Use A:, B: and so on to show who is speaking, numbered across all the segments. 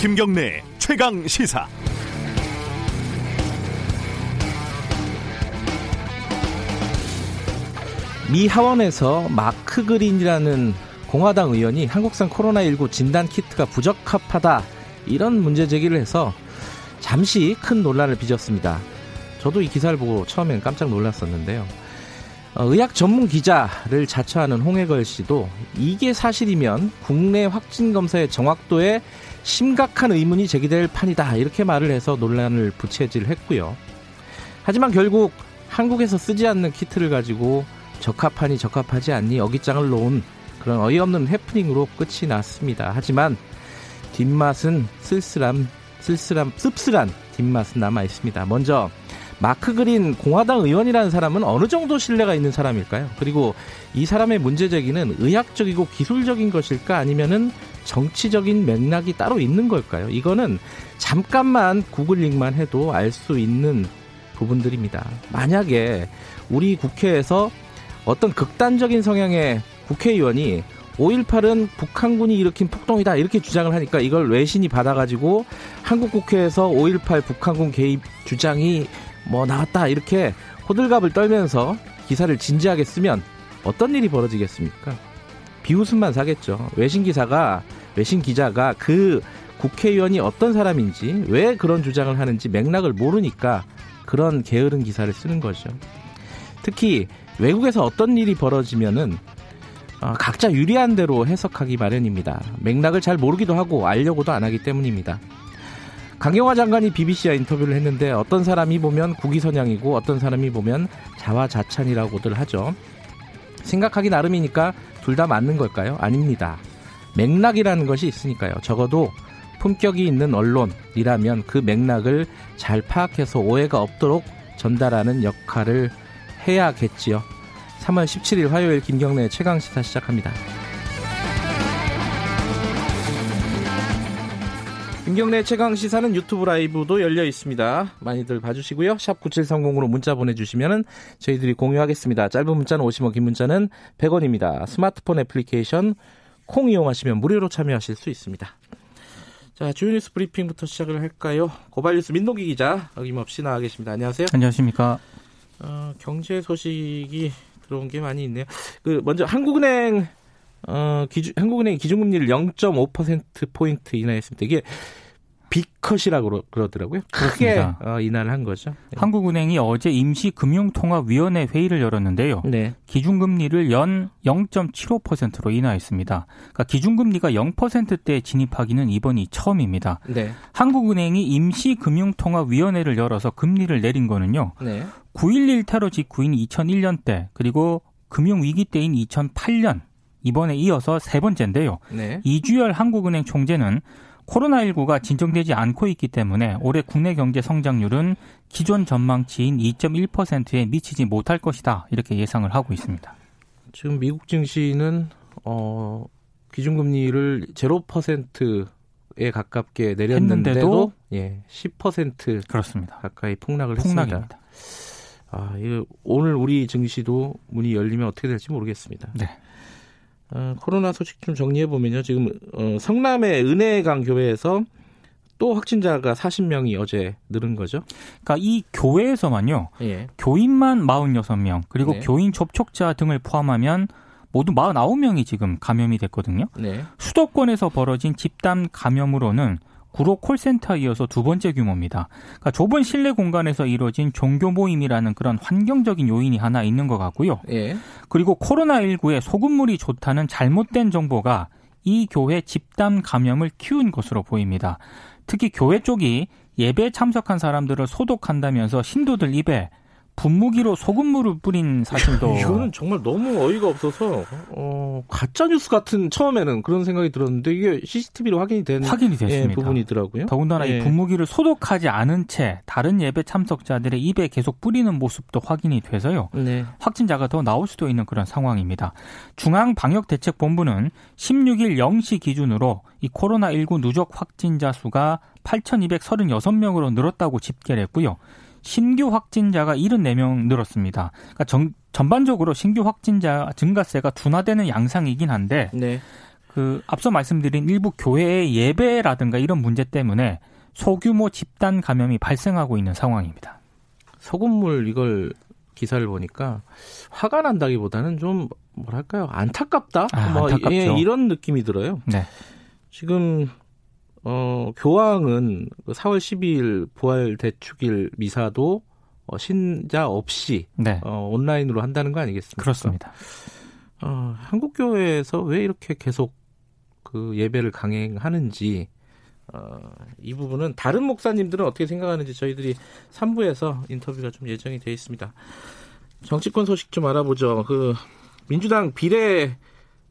A: 김경래 최강 시사.
B: 미 하원에서 마크 그린이라는 공화당 의원이 한국산 코로나19 진단 키트가 부적합하다 이런 문제 제기를 해서 잠시 큰 논란을 빚었습니다. 저도 이 기사를 보고 처음엔 깜짝 놀랐었는데요. 어, 의학 전문 기자를 자처하는 홍해걸 씨도 이게 사실이면 국내 확진 검사의 정확도에 심각한 의문이 제기될 판이다 이렇게 말을 해서 논란을 부채질했고요. 하지만 결국 한국에서 쓰지 않는 키트를 가지고 적합하니 적합하지 않니 어깃장을 놓은 그런 어이없는 해프닝으로 끝이 났습니다. 하지만 뒷맛은 쓸쓸함, 쓸쓸함, 씁쓸한 뒷맛은 남아 있습니다. 먼저 마크 그린 공화당 의원이라는 사람은 어느 정도 신뢰가 있는 사람일까요? 그리고 이 사람의 문제 제기는 의학적이고 기술적인 것일까 아니면은 정치적인 맥락이 따로 있는 걸까요? 이거는 잠깐만 구글링만 해도 알 수 있는 부분들입니다. 만약에 우리 국회에서 어떤 극단적인 성향의 국회의원이 5.18은 북한군이 일으킨 폭동이다 이렇게 주장을 하니까 이걸 외신이 받아가지고 한국 국회에서 5.18 북한군 개입 주장이 뭐 나왔다 이렇게 호들갑을 떨면서 기사를 진지하게 쓰면 어떤 일이 벌어지겠습니까? 비웃음만 사겠죠. 외신 기사가 외신 기자가 그 국회의원이 어떤 사람인지 왜 그런 주장을 하는지 맥락을 모르니까 그런 게으른 기사를 쓰는 거죠. 특히 외국에서 어떤 일이 벌어지면은 어, 각자 유리한 대로 해석하기 마련입니다. 맥락을 잘 모르기도 하고 알려고도 안 하기 때문입니다. 강경화 장관이 BBC와 인터뷰를 했는데 어떤 사람이 보면 국위선양이고 어떤 사람이 보면 자화자찬이라고들 하죠. 생각하기 나름이니까 둘 다 맞는 걸까요? 아닙니다. 맥락이라는 것이 있으니까요. 적어도 품격이 있는 언론이라면 그 맥락을 잘 파악해서 오해가 없도록 전달하는 역할을 해야겠지요. 3월 17일 화요일 김경래 최강 시사 시작합니다. 김경래 최강 시사는 유튜브 라이브도 열려 있습니다. 많이들 봐주시고요. 샵 9730으로 문자 보내주시면 저희들이 공유하겠습니다. 짧은 문자는 50원, 긴 문자는 100원입니다. 스마트폰 애플리케이션 콩 이용하시면 무료로 참여하실 수 있습니다. 자, 주요 뉴스 브리핑부터 시작을 할까요? 고발 뉴스 민동기 기자 어김없이 나와 계십니다. 안녕하세요.
C: 안녕하십니까.
B: 어, 경제 소식이 들어온 게 많이 있네요. 그 먼저 한국은행 어, 기준, 한국은행 기준금리를 0.5% 포인트 인하했습니다. 이게 비컷이라고 그러더라고요. 크게 어, 인하를 한 거죠.
C: 네. 한국은행이 어제 임시 금융통합위원회 회의를 열었는데요. 네. 기준금리를 연 0.75%로 인하했습니다. 그러니까 기준금리가 0%대에 진입하기는 이번이 처음입니다. 네. 한국은행이 임시 금융통합위원회를 열어서 금리를 내린 거는요. 네. 9.11 테러 직후인 2001년 때 그리고 금융위기 때인 2008년 이번에 이어서 세 번째인데요. 네. 이주열 한국은행 총재는 코로나19가 진정되지 않고 있기 때문에 올해 국내 경제 성장률은 기존 전망치인 2.1%에 미치지 못할 것이다. 이렇게 예상을 하고 있습니다.
B: 지금 미국 증시는 어 기준금리를 0%에 가깝게 내렸는데도 예, 10%
C: 그렇습니다.
B: 가까이 폭락을
C: 폭락입니다.
B: 했습니다. 아, 오늘 우리 증시도 문이 열리면 어떻게 될지 모르겠습니다. 네. 어, 코로나 소식 좀 정리해 보면요. 지금 어, 성남의 은혜강 교회에서 또 확진자가 40명이 어제 늘은 거죠.
C: 그러니까 이 교회에서만요. 예. 교인만 46명, 그리고 네. 교인 접촉자 등을 포함하면 모두 49명이 지금 감염이 됐거든요. 네. 수도권에서 벌어진 집단 감염으로는 구로 콜센터에 이어서 두 번째 규모입니다. 그러니까 좁은 실내 공간에서 이루어진 종교 모임이라는 그런 환경적인 요인이 하나 있는 것 같고요. 예. 그리고 코로나19에 소금물이 좋다는 잘못된 정보가 이 교회 집단 감염을 키운 것으로 보입니다. 특히 교회 쪽이 예배 참석한 사람들을 소독한다면서 신도들 입에 분무기로 소금물을 뿌린 사실도
B: 이거는 정말 너무 어이가 없어서 어, 가짜 뉴스 같은 처음에는 그런 생각이 들었는데 이게 CCTV로 확인이 된
C: 확인이 됐습니다.
B: 예, 부분이더라고요.
C: 더군다나 예. 이 분무기를 소독하지 않은 채 다른 예배 참석자들의 입에 계속 뿌리는 모습도 확인이 돼서요. 네. 확진자가 더 나올 수도 있는 그런 상황입니다. 중앙 방역 대책 본부는 16일 0시 기준으로 이 코로나 19 누적 확진자 수가 8,236명으로 늘었다고 집계를 했고요. 신규 확진자가 74명 늘었습니다. 그러니까 정, 전반적으로 신규 확진자 증가세가 둔화되는 양상이긴 한데 네. 그 앞서 말씀드린 일부 교회의 예배라든가 이런 문제 때문에 소규모 집단 감염이 발생하고 있는 상황입니다.
B: 소금물 이걸 기사를 보니까 화가 난다기보다는 좀 뭐랄까요 안타깝다
C: 아, 뭐. 예,
B: 이런 느낌이 들어요. 네. 지금 어 교황은 4월 그 12일 부활 대축일 미사도 어, 신자 없이 네. 어, 온라인으로 한다는 거 아니겠습니까?
C: 그렇습니다.
B: 어, 한국 교회에서 왜 이렇게 계속 그 예배를 강행하는지 어, 이 부분은 다른 목사님들은 어떻게 생각하는지 저희들이 3부에서 인터뷰가 좀 예정이 되어 있습니다. 정치권 소식 좀 알아보죠. 그 민주당 비례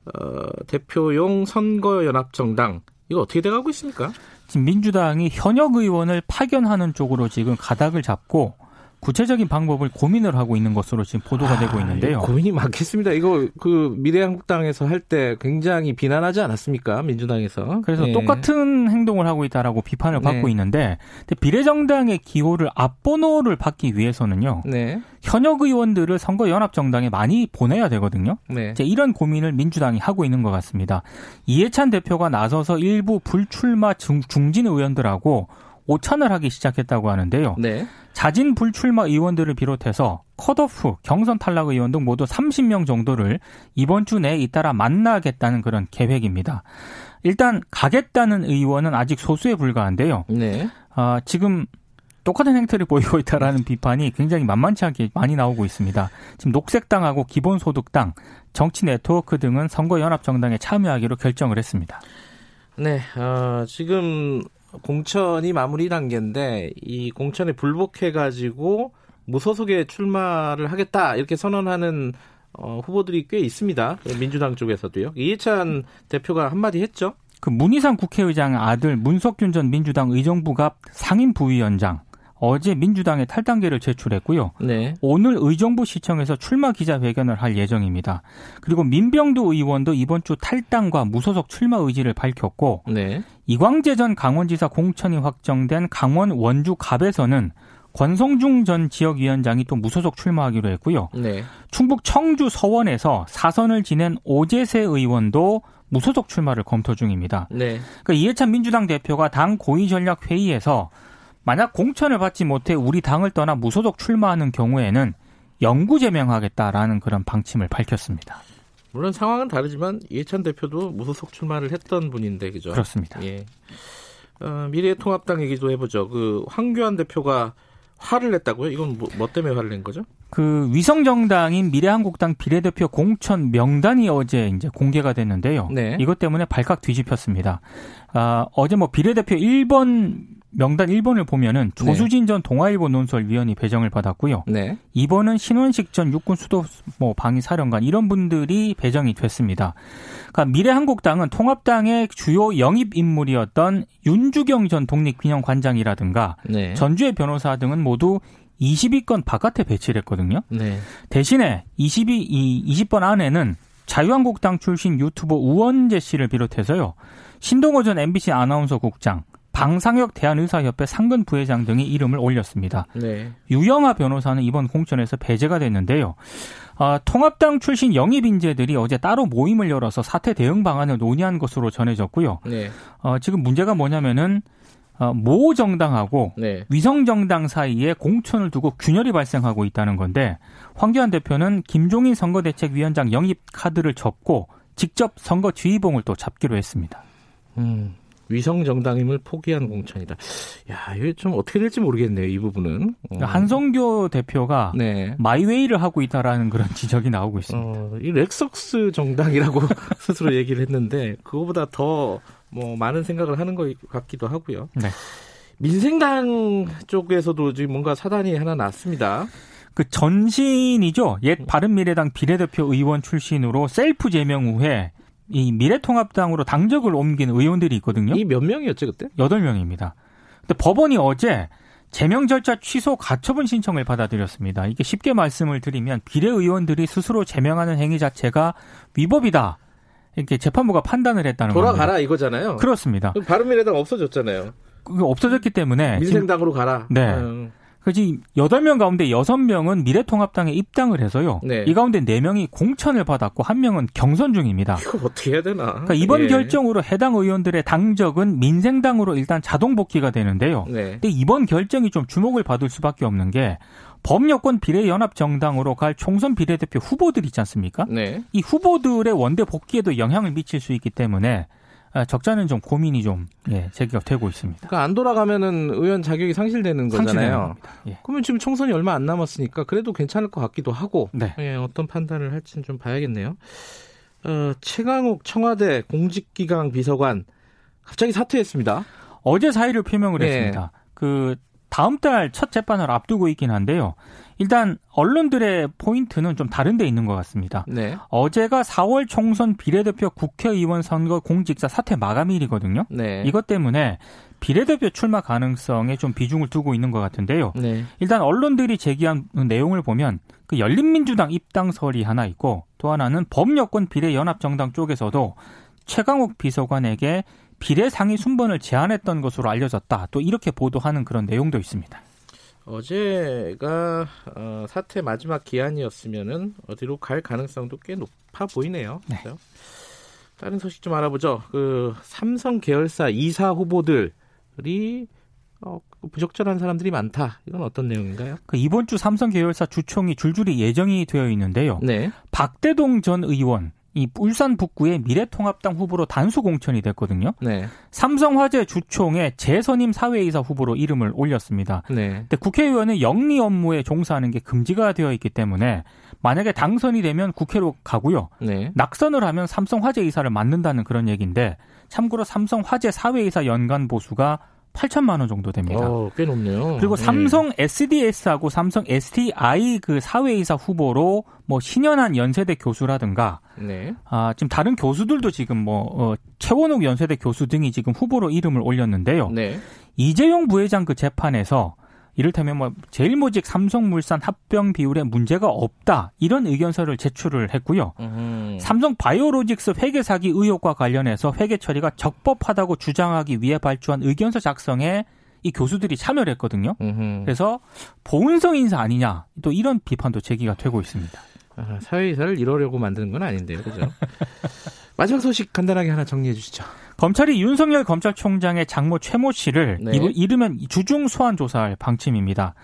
B: 어, 대표용 선거연합정당 이거 어떻게 돼가고 있습니까?
C: 지금 민주당이 현역 의원을 파견하는 쪽으로 지금 가닥을 잡고 구체적인 방법을 고민을 하고 있는 것으로 지금 보도가 아, 되고 있는데요.
B: 고민이 많겠습니다. 이거 그 미래한국당에서 할 때 굉장히 비난하지 않았습니까? 민주당에서.
C: 그래서 네. 똑같은 행동을 하고 있다라고 비판을 받고 네. 있는데 비례정당의 기호를 앞번호를 받기 위해서는요. 네. 현역 의원들을 선거 연합 정당에 많이 보내야 되거든요. 네. 이제 이런 고민을 민주당이 하고 있는 것 같습니다. 이해찬 대표가 나서서 일부 불출마 중, 중진 의원들하고 오찬을 하기 시작했다고 하는데요. 네. 자진 불출마 의원들을 비롯해서 컷오프, 경선 탈락 의원 등 모두 30명 정도를 이번 주 내에 잇따라 만나겠다는 그런 계획입니다. 일단 가겠다는 의원은 아직 소수에 불과한데요. 네. 어, 지금 똑같은 행태를 보이고 있다라는 비판이 굉장히 만만치 않게 많이 나오고 있습니다. 지금 녹색당하고 기본소득당, 정치 네트워크 등은 선거연합정당에 참여하기로 결정을 했습니다.
B: 네, 어, 지금 공천이 마무리 단계인데 이 공천에 불복해 가지고 무소속에 출마를 하겠다 이렇게 선언하는 어, 후보들이 꽤 있습니다. 민주당 쪽에서도요. 이해찬 대표가 한마디 했죠.
C: 그 문희상 국회의장 아들 문석균 전 민주당 의정부갑 상임 부위원장 어제 민주당에 탈당계를 제출했고요. 네. 오늘 의정부 시청에서 출마 기자회견을 할 예정입니다. 그리고 민병두 의원도 이번 주 탈당과 무소속 출마 의지를 밝혔고 네. 이광재 전 강원지사 공천이 확정된 강원 원주 갑에서는 권성중 전 지역위원장이 또 무소속 출마하기로 했고요. 네. 충북 청주 서원에서 사선을 지낸 오재세 의원도 무소속 출마를 검토 중입니다. 네. 그러니까 이해찬 민주당 대표가 당 고위 전략 회의에서 만약 공천을 받지 못해 우리 당을 떠나 무소속 출마하는 경우에는 영구 제명하겠다라는 그런 방침을 밝혔습니다.
B: 물론 상황은 다르지만 이해찬 대표도 무소속 출마를 했던 분인데 그죠?
C: 그렇습니다. 예.
B: 어, 미래통합당 얘기도 해보죠. 그 황교안 대표가 화를 냈다고요? 이건 뭐, 뭐 때문에 화를 낸 거죠?
C: 그 위성 정당인 미래한국당 비례대표 공천 명단이 어제 이제 공개가 됐는데요. 네. 이것 때문에 발칵 뒤집혔습니다. 아, 어제 뭐 비례대표 1번 명단 1번을 보면은 조수진 전 동아일보 논설위원이 배정을 받았고요. 네. 2번은 신원식 전 육군 수도 뭐 방위 사령관 이런 분들이 배정이 됐습니다. 그러니까 미래한국당은 통합당의 주요 영입 인물이었던 윤주경 전 독립균형관장이라든가 네. 전주의 변호사 등은 모두 20위권 바깥에 배치를 했거든요. 네. 대신에 22, 이 20번 안에는 자유한국당 출신 유튜버 우원재 씨를 비롯해서요. 신동호 전 MBC 아나운서 국장, 방상혁 대한의사협회 상근 부회장 등이 이름을 올렸습니다. 네. 유영아 변호사는 이번 공천에서 배제가 됐는데요. 어, 통합당 출신 영입 인재들이 어제 따로 모임을 열어서 사태 대응 방안을 논의한 것으로 전해졌고요. 네. 어, 지금 문제가 뭐냐면은 어, 모 정당하고 네. 위성 정당 사이에 공천을 두고 균열이 발생하고 있다는 건데 황교안 대표는 김종인 선거대책위원장 영입 카드를 접고 직접 선거 지휘봉을 또 잡기로 했습니다.
B: 음. 위성 정당임을 포기한 공천이다. 야, 이게 좀 어떻게 될지 모르겠네요. 이 부분은.
C: 어. 한성교 대표가 네. 마이웨이를 하고 있다라는 그런 지적이 나오고 있습니다. 어,
B: 이 렉석스 정당이라고 스스로 얘기를 했는데 그거보다 더 뭐 많은 생각을 하는 것 같기도 하고요. 네. 민생당 쪽에서도 지금 뭔가 사단이 하나 났습니다.
C: 그 전신이죠. 옛 바른미래당 비례대표 의원 출신으로 셀프 제명 후에 이 미래통합당으로 당적을 옮긴 의원들이 있거든요.
B: 이 몇 명이었죠 그때?
C: 여덟 명입니다. 근데 법원이 어제 제명 절차 취소 가처분 신청을 받아들였습니다. 이게 쉽게 말씀을 드리면 비례 의원들이 스스로 제명하는 행위 자체가 위법이다. 이렇게 재판부가 판단을 했다는
B: 거죠. 돌아가라 겁니다. 이거잖아요.
C: 그렇습니다.
B: 바른미래당 없어졌잖아요.
C: 없어졌기 때문에
B: 민생당으로 가라.
C: 네. 음. 그래서 8명 가운데 6명은 미래통합당에 입당을 해서요. 네. 이 가운데 4명이 공천을 받았고 1명은 경선 중입니다.
B: 이거 어떻게 해야 되나?
C: 그러니까 이번 예. 결정으로 해당 의원들의 당적은 민생당으로 일단 자동 복귀가 되는데요. 네. 근데 이번 결정이 좀 주목을 받을 수밖에 없는 게 범여권 비례연합정당으로 갈 총선 비례대표 후보들 있지 않습니까? 네. 이 후보들의 원대 복귀에도 영향을 미칠 수 있기 때문에 아, 적자는 좀 고민이 좀 예, 제기가 되고 있습니다.
B: 그러니까 안 돌아가면은 의원 자격이 상실되는 거잖아요. 예. 그러면 지금 총선이 얼마 안 남았으니까 그래도 괜찮을 것 같기도 하고 네. 예, 어떤 판단을 할지는 좀 봐야겠네요. 어, 최강욱 청와대 공직기강 비서관 갑자기 사퇴했습니다.
C: 어제 사의를 표명을 네. 했습니다. 그 다음 달 첫 재판을 앞두고 있긴 한데요. 일단 언론들의 포인트는 좀 다른 데 있는 것 같습니다. 네. 어제가 4월 총선 비례대표 국회의원 선거 공직자 사퇴 마감일이거든요. 네. 이것 때문에 비례대표 출마 가능성에 좀 비중을 두고 있는 것 같은데요. 네. 일단 언론들이 제기한 내용을 보면 그 열린민주당 입당설이 하나 있고 또 하나는 범여권 비례연합정당 쪽에서도 최강욱 비서관에게 비례 상위 순번을 제한했던 것으로 알려졌다. 또 이렇게 보도하는 그런 내용도 있습니다.
B: 어제가 어, 사태 마지막 기한이었으면은 어디로 갈 가능성도 꽤 높아 보이네요. 네. 그렇죠? 다른 소식 좀 알아보죠. 그 삼성 계열사 이사 후보들이 어, 부적절한 사람들이 많다. 이건 어떤 내용인가요?
C: 그 이번 주 삼성 계열사 주총이 줄줄이 예정이 되어 있는데요. 네. 박대동 전 의원 이 울산 북구의 미래통합당 후보로 단수 공천이 됐거든요. 네. 삼성화재 주총에 재선임 사회이사 후보로 이름을 올렸습니다. 네. 근데 국회의원은 영리 업무에 종사하는 게 금지가 되어 있기 때문에 만약에 당선이 되면 국회로 가고요. 네. 낙선을 하면 삼성화재 이사를 맡는다는 그런 얘기인데 참고로 삼성화재 사회이사 연간 보수가 8천만 원 정도 됩니다.
B: 어, 꽤 높네요.
C: 그리고 네. 삼성 SDS하고 삼성 STI 그 사회이사 후보로 뭐 신현한 연세대 교수라든가 네. 아, 지금 다른 교수들도 지금 뭐 어, 최원욱 연세대 교수 등이 지금 후보로 이름을 올렸는데요. 네. 이재용 부회장 그 재판에서 이를테면 뭐 제일모직 삼성물산 합병 비율에 문제가 없다 이런 의견서를 제출을 했고요. 음. 삼성 바이오로직스 회계 사기 의혹과 관련해서 회계 처리가 적법하다고 주장하기 위해 발주한 의견서 작성에 이 교수들이 참여를 했거든요. 음흠. 그래서 보은성 인사 아니냐 또 이런 비판도 제기가 되고 있습니다.
B: 아, 사회이사를 이러려고 만드는 건 아닌데요, 그죠? 마지막 소식 간단하게 하나 정리해 주시죠.
C: 검찰이 윤석열 검찰총장의 장모 최모 씨를 네. 이르면 주중 소환 조사할 방침입니다.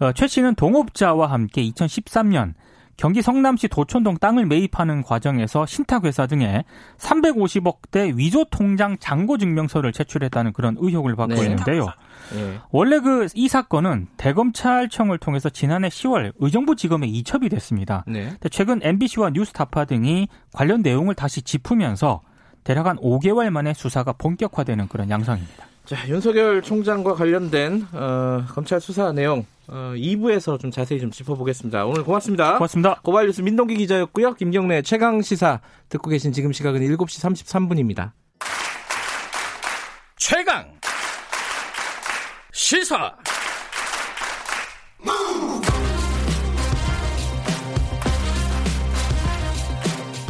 C: 어, 최 씨는 동업자와 함께 2013년 경기 성남시 도촌동 땅을 매입하는 과정에서 신탁회사 등에 350억대 위조 통장 잔고 증명서를 제출했다는 그런 의혹을 받고 네. 있는데요. 네. 원래 그 이 사건은 대검찰청을 통해서 지난해 10월 의정부 지검에 이첩이 됐습니다. 네. 최근 MBC와 뉴스타파 등이 관련 내용을 다시 짚으면서 대략 한 5개월 만에 수사가 본격화되는 그런 양상입니다.
B: 자, 윤석열 총장과 관련된 어, 검찰 수사 내용 어, 2부에서 좀 자세히 좀 짚어보겠습니다. 오늘 고맙습니다.
C: 고맙습니다.
B: 고발뉴스 민동기 기자였고요. 김경래 최강 시사 듣고 계신 지금 시각은 7시 33분입니다.
D: 최강 시사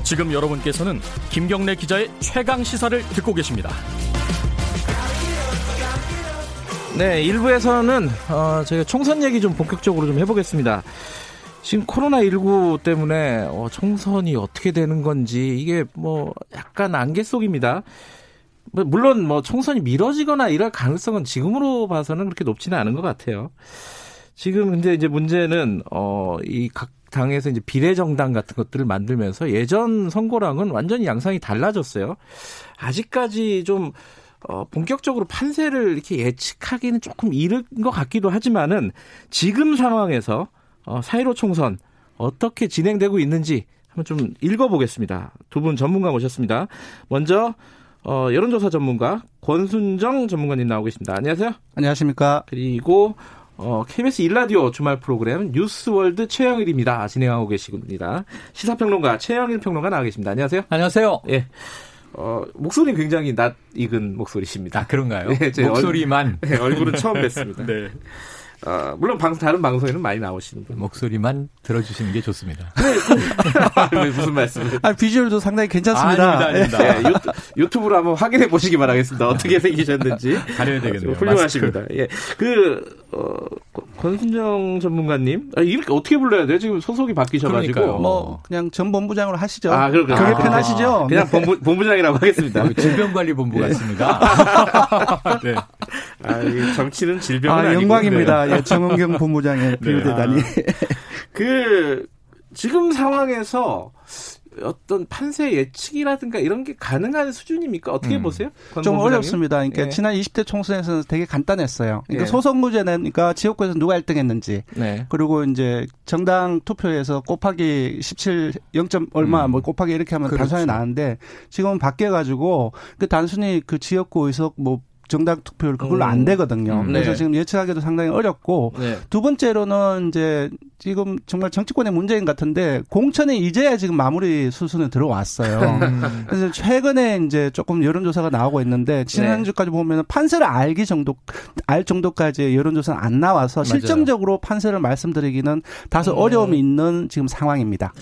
D: 지금 여러분께서는 김경래 기자의 최강 시사를 듣고 계십니다.
B: 네, 1부에서는 어, 저희가 총선 얘기 좀 본격적으로 좀 해보겠습니다. 지금 코로나19 때문에 어, 총선이 어떻게 되는 건지 이게 뭐 약간 안개 속입니다. 뭐, 물론 뭐 총선이 미뤄지거나 이럴 가능성은 지금으로 봐서는 그렇게 높지는 않은 것 같아요. 지금 근데 이제 문제는 어 이 각 당에서 이제 비례정당 같은 것들을 만들면서 예전 선거랑은 완전히 양상이 달라졌어요. 아직까지 좀 어, 본격적으로 판세를 이렇게 예측하기는 조금 이른 것 같기도 하지만은 지금 상황에서 어, 사이로 총선 어떻게 진행되고 있는지 한번 좀 읽어보겠습니다. 두 분 전문가 모셨습니다. 먼저 어, 여론조사 전문가 권순정 전문가님 나오고 계십니다. 안녕하세요.
E: 안녕하십니까.
B: 그리고 어, KBS 일라디오 주말 프로그램 뉴스월드 최영일입니다. 진행하고 계십니다. 시사평론가 최영일 평론가 나와 계십니다. 안녕하세요.
E: 안녕하세요. 예.
B: 어, 목소리는 굉장히 낯익은 목소리십니다.
E: 아, 그런가요? 네, 목소리만.
B: 얼, 네, 얼굴은 처음 뵀습니다. 네. 어, 물론 방, 다른 방송에는 많이 나오시는 분.
E: 목소리만 들어주시는 게 좋습니다.
B: 네, 무슨 말씀을?
E: 아, 비주얼도 상당히 괜찮습니다.
B: 아, 아닙니다, 아닙니다. 네, 유튜, 브로 한번 확인해 보시기 바라겠습니다. 어떻게 생기셨는지.
E: 가려야 되겠네요.
B: 훌륭하십니다. 마스크. 예. 그, 어, 권순정 전문가님, 아, 이렇게 어떻게 불러야 돼요? 지금 소속이 바뀌셔가지고.
F: 그러니까요. 뭐, 그냥 전 본부장으로 하시죠.
B: 아, 그렇군요.
F: 그게
B: 아,
F: 편하시죠?
B: 그냥 네. 본부, 본부장이라고 하겠습니다.
E: 어, 질병관리본부 같습니다.
B: 네. 아, 정치는 질병은 아,
F: 영광입니다. 네. 예, 정은경 본부장의 비유대단히. 네.
B: 아, 그, 지금 상황에서 어떤 판세 예측이라든가 이런 게 가능한 수준입니까? 어떻게 음. 보세요?
F: 좀 어렵습니다. 그러니까 예. 지난 20대 총선에서는 되게 간단했어요. 그러니까 예. 소선구제는 그러니까 지역구에서 누가 1등했는지 네. 그리고 이제 정당 투표에서 곱하기 17 0. 얼마 음. 뭐 곱하기 이렇게 하면 그렇죠. 단순히 나는데 지금은 바뀌어 가지고 그 단순히 그 지역구 의석 뭐 정당 투표율 그걸로 음. 안 되거든요. 음. 그래서 네. 지금 예측하기도 상당히 어렵고 네. 두 번째로는 이제 지금 정말 정치권의 문제인 같은데 공천이 이제야 지금 마무리 수순에 들어왔어요. 음. 그래서 최근에 이제 조금 여론조사가 나오고 있는데 지난주까지 네. 보면 판세를 알기 정도 알 정도까지 여론조사는 안 나와서 맞아요. 실정적으로 판세를 말씀드리기는 다소 음. 어려움이 있는 지금 상황입니다.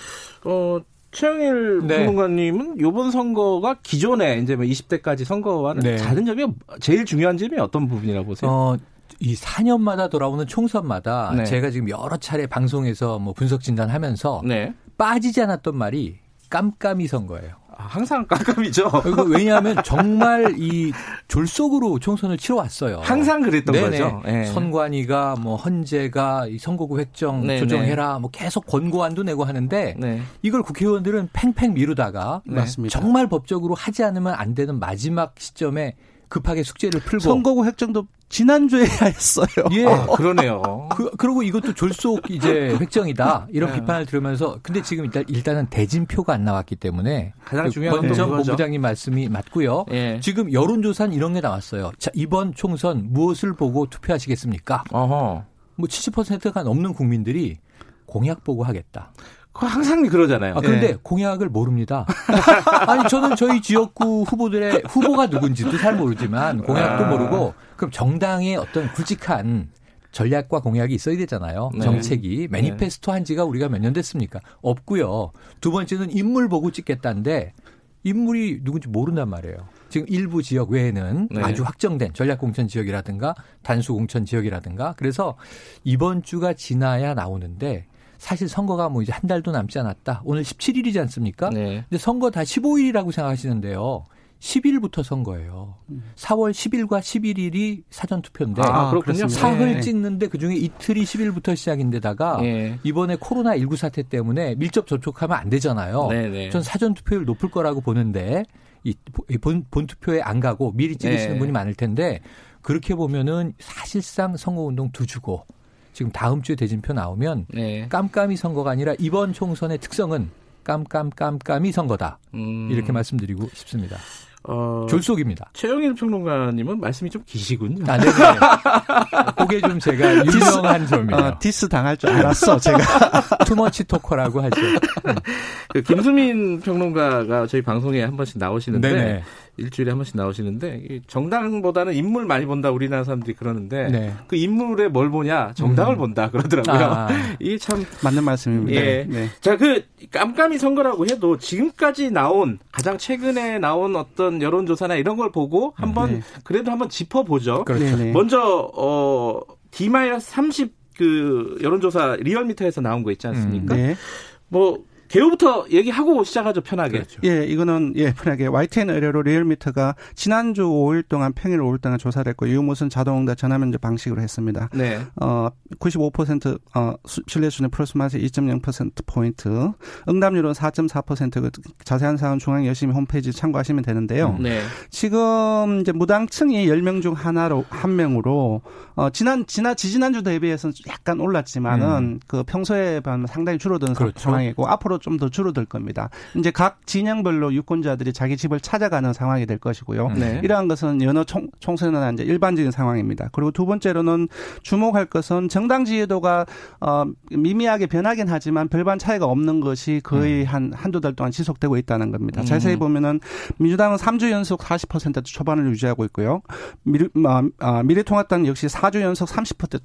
B: 어 최영일 네. 평론가님은 이번 선거가 기존에 이제 뭐 20대까지 선거와는 네. 다른 점이 제일 중요한 점이 어떤 부분이라고 보세요? 어,
E: 이 4년마다 돌아오는 총선마다 네. 제가 지금 여러 차례 방송에서 뭐 분석 진단하면서 네. 빠지지 않았던 말이 깜깜이 선거예요.
B: 아, 항상 깜깜이죠.
E: 왜냐하면 정말 이 졸속으로 총선을 치러왔어요.
B: 항상 그랬던 네네. 거죠.
E: 네. 선관위가 뭐 헌재가 이 선거구 획정 네네. 조정해라 뭐 계속 권고안도 내고 하는데 네. 이걸 국회의원들은 팽팽 미루다가 네. 정말 법적으로 하지 않으면 안 되는 마지막 시점에 급하게 숙제를 풀고
F: 선거구 획정도 지난주에 했어요.
B: 예, 아, 그러네요.
E: 그, 그리고 이것도 졸속 이제 획정이다 이런 네. 비판을 들으면서 근데 지금 일단 일단은 대진표가 안 나왔기 때문에
B: 가장 중요한
E: 권정 본부장님 말씀이 맞고요. 예. 지금 여론조사는 이런 게 나왔어요. 자 이번 총선 무엇을 보고 투표하시겠습니까? 어허. 뭐 70%가 넘는 국민들이 공약 보고 하겠다.
B: 항상 그러잖아요.
E: 아, 그런데 네. 공약을 모릅니다. 아니 저는 저희 지역구 후보들의 후보가 누군지도 잘 모르지만 공약도 아. 모르고 그럼 정당의 어떤 굵직한 전략과 공약이 있어야 되잖아요. 네. 정책이 매니페스토 한 지가 우리가 몇 년 됐습니까? 없고요. 두 번째는 인물 보고 찍겠다는데 인물이 누군지 모른단 말이에요. 지금 일부 지역 외에는 네. 아주 확정된 전략공천 지역이라든가 단수공천 지역이라든가 그래서 이번 주가 지나야 나오는데 사실 선거가 뭐 이제 한 달도 남지 않았다. 오늘 17일이지 않습니까? 네. 근데 선거 다 15일이라고 생각하시는데요. 10일부터 선거예요. 4월 10일과 11일이 사전 투표인데 아, 그렇군요. 사흘 네. 찍는데 그중에 이틀이 10일부터 시작인데다가 네. 이번에 코로나 19 사태 때문에 밀접 접촉하면 안 되잖아요. 네, 네. 전 사전 투표율 높을 거라고 보는데 이 본, 본 투표에 안 가고 미리 찍으시는 네. 분이 많을 텐데 그렇게 보면은 사실상 선거 운동 두 주고 지금 다음 주에 대진표 나오면 네. 깜깜이 선거가 아니라 이번 총선의 특성은 깜깜깜깜이 선거다. 음. 이렇게 말씀드리고 싶습니다. 어, 졸속입니다.
B: 최영일 평론가님은 말씀이 좀 기시군요.
E: 아, 네 네. 그게 좀 제가 유명한 점이에요. 어,
F: 디스 당할 줄 알았어, 제가.
E: too much talker라고 하죠.
B: 그 김수민 평론가가 저희 방송에 한 번씩 나오시는데 네네. 일주일에 한 번씩 나오시는데 정당보다는 인물 많이 본다 우리나라 사람들이 그러는데 네. 그 인물에 뭘 보냐 정당을 음. 본다 그러더라고요. 아. 이게 참
F: 맞는 말씀입니다.
B: 예. 네. 자그 깜깜이 선거라고 해도 지금까지 나온 가장 최근에 나온 어떤 여론조사나 이런 걸 보고 한번 네. 그래도 한번 짚어보죠. 그렇죠. 먼저 어 D-30 그 여론조사 리얼미터에서 나온 거 있지 않습니까? 음. 네. 뭐 개요부터 얘기하고 시작하죠 편하게. 그렇죠.
F: 예, 이거는 예 편하게 YTN 의뢰로 리얼미터가 지난주 5일 동안 평일 5일 동안 조사를 했고 유무선 자동응답 전화면접 방식으로 했습니다. 네. 어95% 어, 신뢰 수준 플러스 마이너스 2.0% 포인트, 응답률은 4.4%그 자세한 사항은 중앙여심위 홈페이지 참고하시면 되는데요. 네. 지금 이제 무당층이 10명 중 하나로 한 명으로 어 지난 지난 지지난주 대비해서는 약간 올랐지만은 음. 그 평소에 비하면 상당히 줄어든 그렇죠. 상황이고 앞으로 좀 더 줄어들 겁니다. 이제 각 진영별로 유권자들이 자기 집을 찾아가는 상황이 될 것이고요. 네. 이러한 것은 여느 총, 총선이나 이제 일반적인 상황입니다. 그리고 두 번째로는 주목할 것은 정당 지지도가 어, 미미하게 변하긴 하지만 별반 차이가 없는 것이 거의 음. 한 한두 달 동안 지속되고 있다는 겁니다. 음. 자세히 보면은 민주당은 3주 연속 40% 초반을 유지하고 있고요. 미래, 아, 아, 미래통합당 역시 4주 연속 30%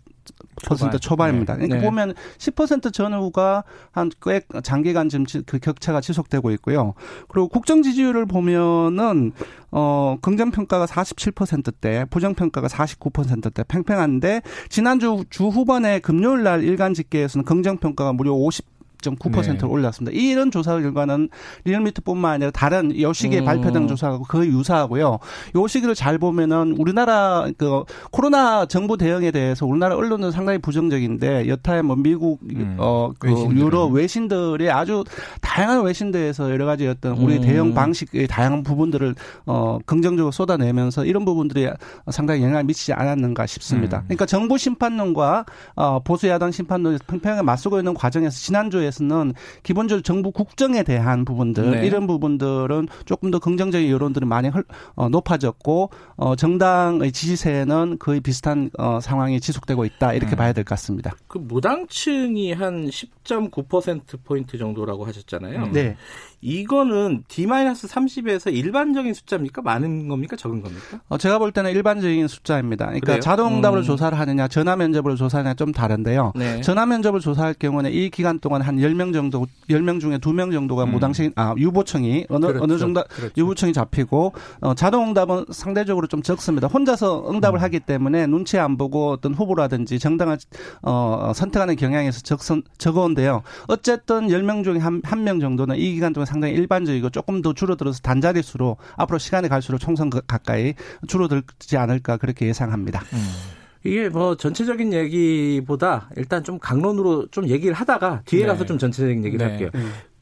F: 초반. 초반입니다. 그러니까 네. 보면 10% 전후가 한 꽤 장기간 지금 그 격차가 지속되고 있고요. 그리고 국정 지지율을 보면은 어 긍정 평가가 47%대, 부정 평가가 49%대 팽팽한데 지난주 주 후반에 금요일 날 일간 집계에서는 긍정 평가가 무려 50 6.9%를 네. 올랐습니다. 이런 조사 결과는 리얼미터뿐만 아니라 다른 여시기 음. 발표된 조사하고 거의 유사하고요. 요 시기를 잘 보면은 우리나라 그 코로나 정부 대응에 대해서 우리나라 언론은 상당히 부정적인데 여타의 뭐 미국 음. 어그 유럽 외신들이 아주 다양한 외신들에서 여러 가지 어떤 우리 음. 대응 방식의 다양한 부분들을 어 긍정적으로 쏟아내면서 이런 부분들이 상당히 영향을 미치지 않았는가 싶습니다. 음. 그러니까 정부 심판론과 어 보수 야당 심판론이 평평하게 맞서고 있는 과정에서 지난주에 대해서는 기본적으로 정부 국정에 대한 부분들 네. 이런 부분들은 조금 더 긍정적인 여론들이 많이 헐, 어, 높아졌고 어, 정당의 지지세는 거의 비슷한 어, 상황이 지속되고 있다 이렇게 음. 봐야 될 것 같습니다.
B: 그 무당층이 한 10.9% 포인트 정도라고 하셨잖아요.
F: 네.
B: 이거는 D-30에서 일반적인 숫자입니까? 많은 겁니까? 적은 겁니까?
F: 어, 제가 볼 때는 일반적인 숫자입니다. 그러니까 자동응답을 음. 조사를 하느냐, 전화 면접을 조사하느냐 좀 다른데요. 네. 전화 면접을 조사할 경우는 이 기간 동안 한 10명 정도, 10명 중에 2명 정도가 음. 무당식, 아, 유보청이 어느, 그렇죠. 어느 정도 그렇죠. 유보청이 잡히고, 어, 자동응답은 상대적으로 좀 적습니다. 혼자서 응답을 음. 하기 때문에 눈치 안 보고 어떤 후보라든지 정당을, 어, 선택하는 경향에서 적, 적어온데요. 어쨌든 10명 중에 한, 한 명 정도는 이 기간 동안 상당히 일반적이고 조금 더 줄어들어서 단자릿수로 앞으로 시간이 갈수록 총선 가까이 줄어들지 않을까 그렇게 예상합니다. 음.
B: 이게 뭐 전체적인 얘기보다 일단 좀 강론으로 좀 얘기를 하다가 뒤에 네. 가서 좀 전체적인 얘기를 네. 할게요.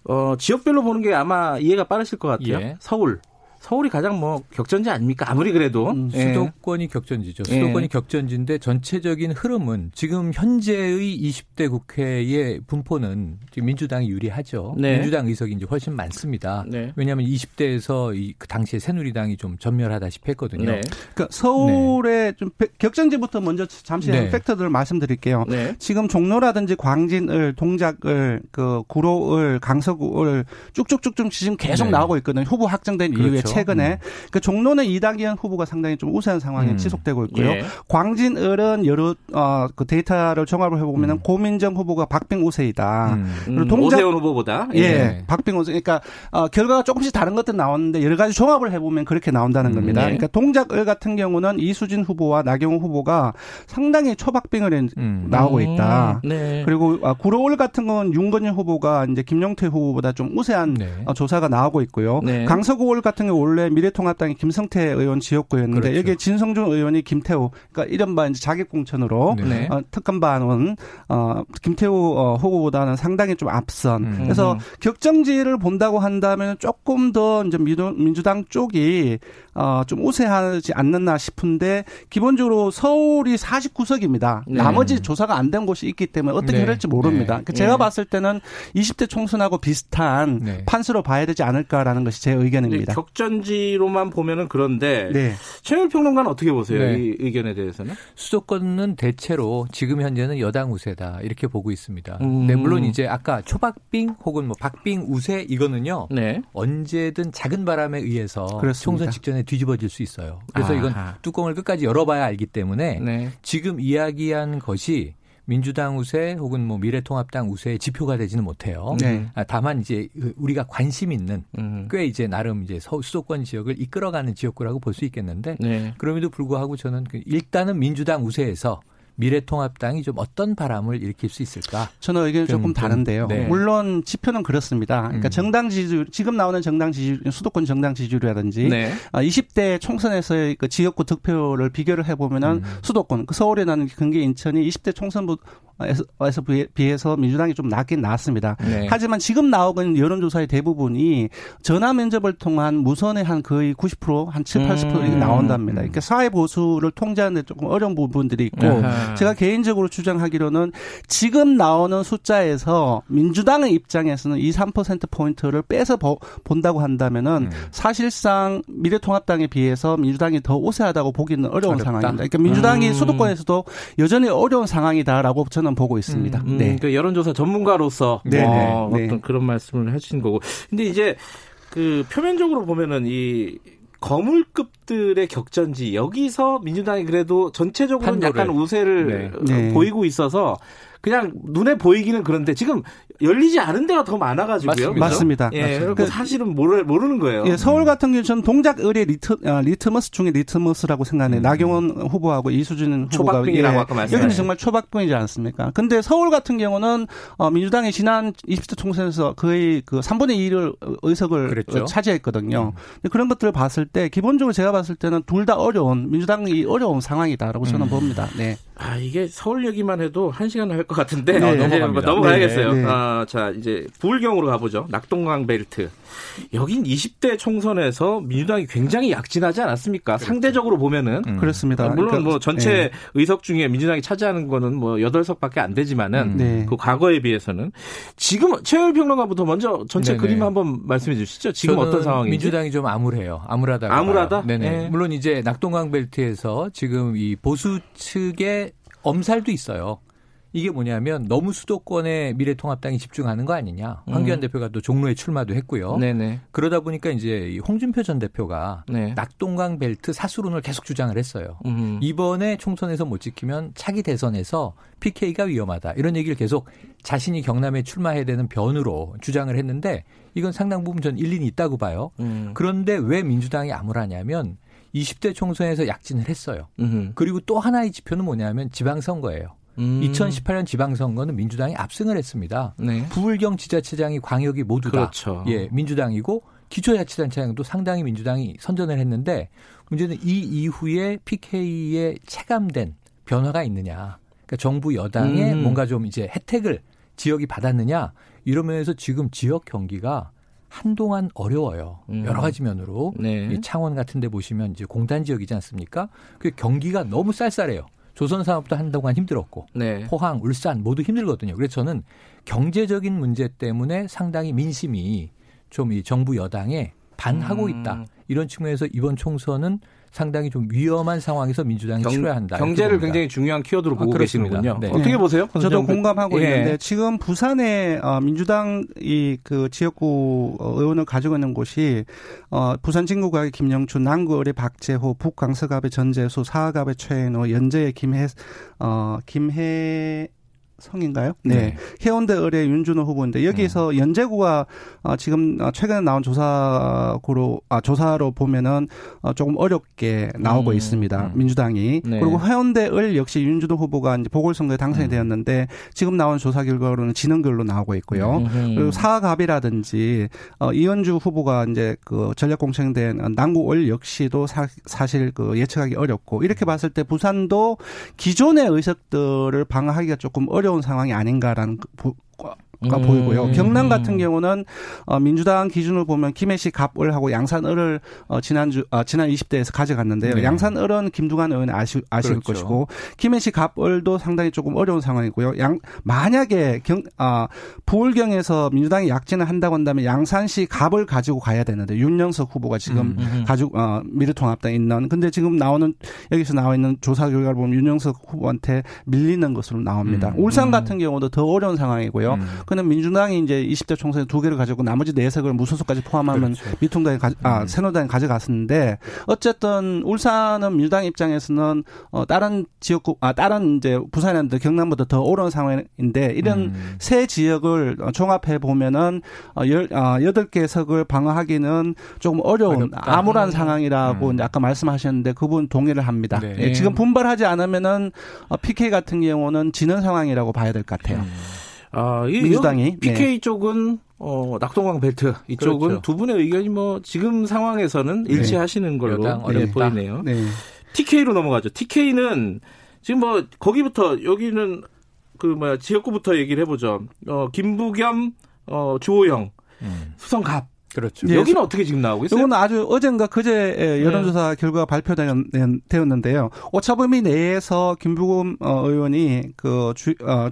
B: 어, 지역별로 보는 게 아마 이해가 빠르실 것 같아요. 예. 서울, 서울이 가장 뭐 격전지 아닙니까? 아무리 그래도 음,
E: 예. 수도권이 예. 격전지죠. 수도권이 예. 격전지인데 전체적인 흐름은 지금 현재의 20대 국회의 분포는 지금 민주당이 유리하죠. 네. 민주당 의석이 이제 훨씬 많습니다. 네. 왜냐하면 20대에서 이, 그 당시에 새누리당이 좀 전멸하다시피 했거든요. 네.
F: 그러니까 서울의 네. 좀 격전지부터 먼저 잠시 네. 팩터들을 말씀드릴게요. 네. 지금 종로라든지 광진을, 동작을, 그 구로을, 강서구를 쭉쭉쭉 좀 지금 계속 나오고 있거든요. 후보 확정된 그렇죠. 이후에 최근에 음. 그 종로는 이낙연 후보가 상당히 좀 우세한 상황이 음. 지속되고 있고요. 예. 광진 을은 여러 어, 그 데이터를 종합을 해보면 음. 고민정 후보가 박빙 우세이다.
B: 음. 그리고 동작 오세훈 후보보다
F: 예, 예. 박빙 우세. 그러니까 어, 결과가 조금씩 다른 것들 나왔는데 여러 가지 종합을 해보면 그렇게 나온다는 음, 겁니다. 예. 그러니까 동작을 같은 경우는 이수진 후보와 나경호 후보가 상당히 초박빙을 음. 나오고 있다. 네. 그리고 아, 구로을 같은 건 윤건일 후보가 이제 김용태 후보보다 좀 우세한 네. 어, 조사가 나오고 있고요. 네. 강서구을 같은 경우 원래 미래통합당이 김성태 의원 지역구였는데 그렇죠. 여기에 진성준 의원이 김태우 그러니까 이른바 이제 자객공천으로 네. 어, 특검반은 어, 김태우 어, 후보보다는 상당히 좀 앞선. 음. 그래서 격정지를 본다고 한다면 조금 더 이제 민주당 쪽이 어, 좀 우세하지 않는나 싶은데 기본적으로 서울이 49석입니다. 네. 나머지 조사가 안 된 곳이 있기 때문에 어떻게 네. 될지 모릅니다. 네. 그러니까 제가 네. 봤을 때는 20대 총선하고 비슷한 네. 판수로 봐야 되지 않을까라는 것이 제 의견입니다.
B: 격전지로만 보면은 그런데 네. 최일 평론가는 어떻게 보세요? 이 의견에 대해서는?
E: 수도권은 대체로 지금 현재는 여당 우세다 이렇게 보고 있습니다. 음. 네, 물론 이제 아까 초박빙 혹은 뭐 박빙 우세 이거는요. 언제든 작은 바람에 의해서 그렇습니다. 총선 직전에 뒤집어질 수 있어요. 그래서 아하. 이건 뚜껑을 끝까지 열어봐야 알기 때문에 네. 지금 이야기한 것이 민주당 우세 혹은 뭐 미래통합당 우세의 지표가 되지는 못해요. 네. 아, 다만 이제 그 우리가 관심 있는 음. 꽤 이제 나름 이제 수도권 지역을 이끌어가는 지역구라고 볼 수 있겠는데 네. 그럼에도 불구하고 저는 그 일단은 민주당 우세에서 미래통합당이 좀 어떤 바람을 일으킬 수 있을까?
F: 저는 의견이 조금 다른데요. 네. 물론 지표는 그렇습니다. 그러니까 음. 정당 지지율, 지금 나오는 정당 지지율, 수도권 정당 지지율이라든지 네. 20대 아, 총선에서의 그 지역구 득표를 비교를 해보면은 음. 수도권, 그 서울에 나는 경기 인천이 20대 총선부 에서 비해서 민주당이 좀 낮긴 낮습니다. 네. 하지만 지금 나오고 있는 여론조사의 대부분이 전화 면접을 통한 무선의 한 거의 90%한 7, 80% 음. 나온답니다. 그러니까 사회 보수를 통제하는 데 조금 어려운 부분들이 있고 아하. 제가 개인적으로 주장하기로는 지금 나오는 숫자에서 민주당의 입장에서는 2, 3% 포인트를 빼서 본다고 한다면은 음. 사실상 미래통합당에 비해서 민주당이 더 우세하다고 보기는 어려운 어렵다. 상황입니다. 그러니까 민주당이 음. 수도권에서도 여전히 어려운 상황이다라고 저는 보고 있습니다. 음,
B: 음, 네. 그 여론조사 전문가로서 네, 뭐 네. 어떤 그런 말씀을 해주신 거고. 근데 이제 그 표면적으로 보면은 이 거물급들의 격전지 여기서 민주당이 그래도 전체적으로 약간 우세를 네. 보이고 있어서 그냥 눈에 보이기는 그런데 지금 열리지 않은 데가 더 많아가지고요.
F: 맞습니다.
B: 예, 맞습니다. 그 사실은 모르, 모르는 거예요.
F: 예, 서울 같은 경우 는 동작을에 리트, 아, 리트머스 중에 리트머스라고 생각해요. 음. 나경원 후보하고 이수진 후보가
B: 초박빙이라고 예, 아까 말씀
F: 여기는 정말 초박빙이지 않습니까? 근데 서울 같은 경우는 어, 민주당이 지난 20대 총선에서 거의 그 3분의 1을 의석을 그랬죠. 차지했거든요. 음. 그런 것들을 봤을 때 기본적으로 제가 봤을 때는 둘 다 어려운 민주당이 어려운 상황이다라고 저는 음. 봅니다. 네.
B: 아 이게 서울 얘기만 해도 한 시간 할 것 같은데 네, 넘어갑니다. 넘어가야겠어요. 네, 네. 아, 자 이제 부울경으로 가보죠. 낙동강 벨트. 여긴 20대 총선에서 민주당이 굉장히 약진하지 않았습니까? 그렇죠. 상대적으로 보면은
F: 음. 그렇습니다.
B: 아, 물론 그러니까, 뭐 전체 네. 의석 중에 민주당이 차지하는 거는 뭐 8석밖에 안 되지만은 음. 네. 그 과거에 비해서는 지금 최열 평론가부터 먼저 전체 네네. 그림 한번 말씀해 주시죠. 지금 어떤 상황인지.
E: 민주당이 좀 암울해요. 암울하다.
B: 암울하다?
E: 네네. 네. 물론 이제 낙동강 벨트에서 지금 이 보수 측의 엄살도 있어요. 이게 뭐냐면 너무 수도권에 미래통합당이 집중하는 거 아니냐. 황교안 음. 대표가 또 종로에 출마도 했고요. 네네. 그러다 보니까 이제 홍준표 전 대표가 네. 낙동강 벨트 사수론을 계속 주장을 했어요. 음. 이번에 총선에서 못 지키면 차기 대선에서 PK가 위험하다. 이런 얘기를 계속 자신이 경남에 출마해야 되는 변으로 주장을 했는데 이건 상당 부분 전 일리는 있다고 봐요. 음. 그런데 왜 민주당이 암울하냐면 20대 총선에서 약진을 했어요. 음. 그리고 또 하나의 지표는 뭐냐면 지방선거예요. 음. 2018년 지방선거는 민주당이 압승을 했습니다. 네. 부울경 지자체장이 광역이 모두 그렇죠. 다 예, 민주당이고 기초자치단체장도 상당히 민주당이 선전을 했는데 문제는 이 이후에 PK에 체감된 변화가 있느냐. 그러니까 정부 여당에 음. 뭔가 좀 이제 혜택을 지역이 받았느냐 이런 면에서 지금 지역 경기가 한동안 어려워요. 음. 여러 가지 면으로. 네. 이 창원 같은 데 보시면 이제 공단 지역이지 않습니까? 그 경기가 너무 쌀쌀해요. 조선 사업도 한동안 힘들었고 네. 포항, 울산 모두 힘들거든요. 그래서 저는 경제적인 문제 때문에 상당히 민심이 좀 이 정부 여당에 반하고 음. 있다. 이런 측면에서 이번 총선은 상당히 좀 위험한 상황에서 민주당이 경, 치러야 한다.
B: 경제를 굉장히 중요한 키워드로 보고 아, 계시는군요. 네. 어떻게 보세요?
F: 저도 공감하고 예. 있는데 지금 부산에 어, 민주당 이 그 지역구 어, 의원을 가지고 있는 곳이 어, 부산 진구갑의 김영춘, 남구의 박재호, 북광석갑의 전재수, 사하갑의 최인호, 연재의 김해 어, 김해 성인가요? 네. 네. 해운대 의뢰 윤준호 후보인데 여기서 음. 연재구가 어, 지금 어, 최근에 나온 조사고로 아 조사로 보면은 어, 조금 어렵게 나오고 음. 있습니다. 음. 민주당이 네. 그리고 해운대 을 역시 윤준호 후보가 이제 보궐선거에 당선이 음. 되었는데 지금 나온 조사 결과로는 지능결로 나오고 있고요. 음. 그리고 사갑이라든지 어, 이현주 후보가 이제 그 전략 공천된 남구 을 역시도 사, 사실 그 예측하기 어렵고 이렇게 봤을 때 부산도 기존의 의석들을 방어하기가 조금 어려. 어려운 상황이 아닌가라는 가 음. 보이고요. 경남 같은 경우는 어, 민주당 기준으로 보면 김해시 갑을 하고 양산을을 어, 지난주 어, 지난 20대에서 가져갔는데요. 네. 양산을은 김두관 의원이 아시, 아실 그렇죠. 것이고 김해시 갑을도 상당히 조금 어려운 상황이고요. 양 만약에 경 아, 부울경에서 민주당이 약진을 한다고 한다면 양산시 갑을 가지고 가야 되는데 윤영석 후보가 지금 음, 음. 음. 가지고 어, 미래통합당에 있는 근데 지금 나오는 여기서 나와 있는 조사 결과를 보면 윤영석 후보한테 밀리는 것으로 나옵니다. 음. 울산 같은 경우도 더 어려운 상황이고요. 그는 민주당이 이제 20대 총선에 두 개를 가지고 나머지 네 석을 무소속까지 포함하면 그렇죠. 미통당이 가, 아, 음. 새누당이 가져갔었는데 어쨌든 울산은 민주당 입장에서는 어 다른 지역구 아 다른 이제 부산이나 경남보다 더 어려운 상황인데 이런 음. 세 지역을 종합해 보면은 어, 열, 어, 8개 석을 방어하기는 조금 어려운 어렵다. 암울한 음. 상황이라고 음. 아까 말씀하셨는데 그분 동의를 합니다. 네. 예, 지금 분발하지 않으면은 어, PK 같은 경우는 지는 상황이라고 봐야 될 것 같아요. 음.
B: 아, 이 민주당이 PK 네. 쪽은 어, 낙동강 벨트 이쪽은 그렇죠. 두 분의 의견이 뭐 지금 상황에서는 네. 일치하시는 걸로 네, 보이네요. 네. TK로 넘어가죠. TK는 지금 뭐 거기부터 여기는 그 뭐야 지역구부터 얘기를 해보죠. 어, 김부겸, 어, 주호영, 음. 수성갑.
F: 그렇죠.
B: 예, 여기는 어떻게 지금 나오고 있어요?
F: 이건 아주 어젠가 그제 여론조사 네. 결과가 발표되었는데요. 오차범위 내에서 김부겸 어, 의원이 그 주, 어,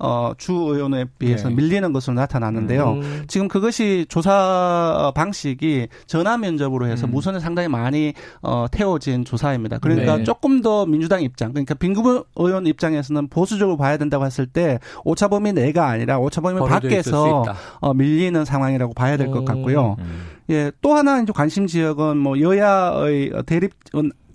F: 어, 주 의원에 비해서 네. 밀리는 것으로 나타났는데요. 음. 지금 그것이 조사 방식이 전화 면접으로 해서 음. 무선에 상당히 많이 어, 태워진 조사입니다. 그러니까 네. 조금 더 민주당 입장, 그러니까 빈구 의원 입장에서는 보수적으로 봐야 된다고 했을 때 오차범위 내가 아니라 오차범위 밖에서 어, 밀리는 상황이라고 봐야 될 것 같고요. 음. 예, 또 하나 이제 관심 지역은 뭐 여야의 대립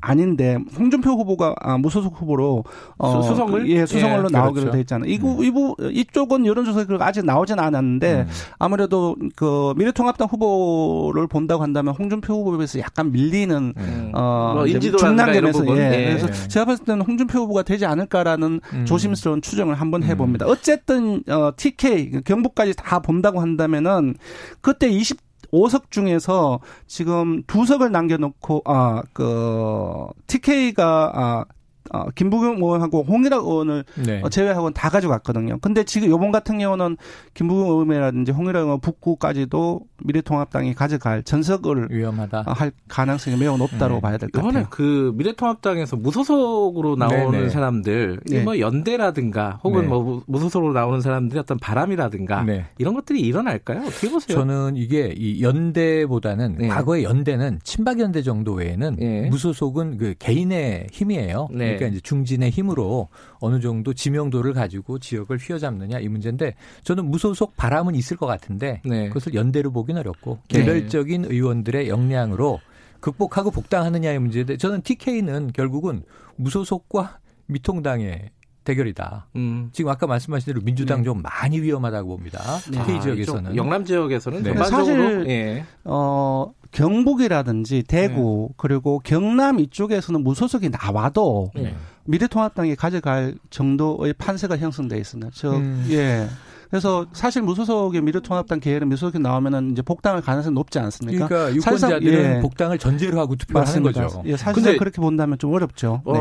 F: 아닌데 홍준표 후보가 아, 무소속 후보로
G: 어, 수 성을
F: 예 수성을로 예, 나오기로 그렇죠. 돼 있잖아요. 이부 음. 이부 이쪽은 여론조사 결과 아직 나오진 않았는데 음. 아무래도 그 미래통합당 후보를 본다고 한다면 홍준표 후보에 비해서 약간 밀리는 음. 어뭐 중남점에서 예. 예. 그래서 제가 봤을 때는 홍준표 후보가 되지 않을까라는 음. 조심스러운 추정을 한번 음. 해봅니다. 어쨌든 어, TK 경북까지 다 본다고 한다면은 그때 20 5석 중에서 지금 두 석을 남겨놓고 아 그 TK가 아 어, 김부겸 의원하고 홍일학 의원을 네. 어, 제외하고는 다 가져갔거든요. 근데 지금 요번 같은 경우는 김부겸 의원이라든지 홍일학 의원 북구까지도 미래통합당이 가져갈 전석을 위험하다 어, 할 가능성이 매우 높다고 네. 봐야 될 것 같아요. 이번에
G: 그 미래통합당에서 무소속으로 나오는 네네. 네. 사람들, 네. 뭐 연대라든가 혹은 네. 뭐 무소속으로 나오는 사람들의 어떤 바람이라든가 네. 이런 것들이 일어날까요? 어떻게 보세요?
E: 저는 이게 이 연대보다는 네. 과거의 연대는 친박 연대 정도 외에는 무소속은 그 개인의 힘이에요. 그러니까 이제 중진의 힘으로 어느 정도 지명도를 가지고 지역을 휘어잡느냐 이 문제인데 저는 무소속 바람은 있을 것 같은데 네. 그것을 연대로 보긴 어렵고 네. 개별적인 네. 의원들의 역량으로 극복하고 복당하느냐의 문제인데 저는 TK는 결국은 무소속과 미통당의 대결이다. 음. 지금 아까 말씀하신 대로 민주당 네. 좀 많이 위험하다고 봅니다. 네. TK 아, 지역에서는
G: 영남 지역에서는
F: 네. 사실 예. 어 경북이라든지 대구 네. 그리고 경남 이쪽에서는 무소속이 나와도 네. 미래통합당이 가져갈 정도의 판세가 형성돼 있습니다. 저 음. 예. 그래서 사실 무소속의 미래통합당 계열은 무소속이 나오면은 이제 복당할 가능성이 높지 않습니까?
E: 그러니까 유권자들은 예. 복당을 전제로 하고 투표를 하는 거죠.
F: 예, 사실 그렇게 본다면 좀 어렵죠.
G: 네.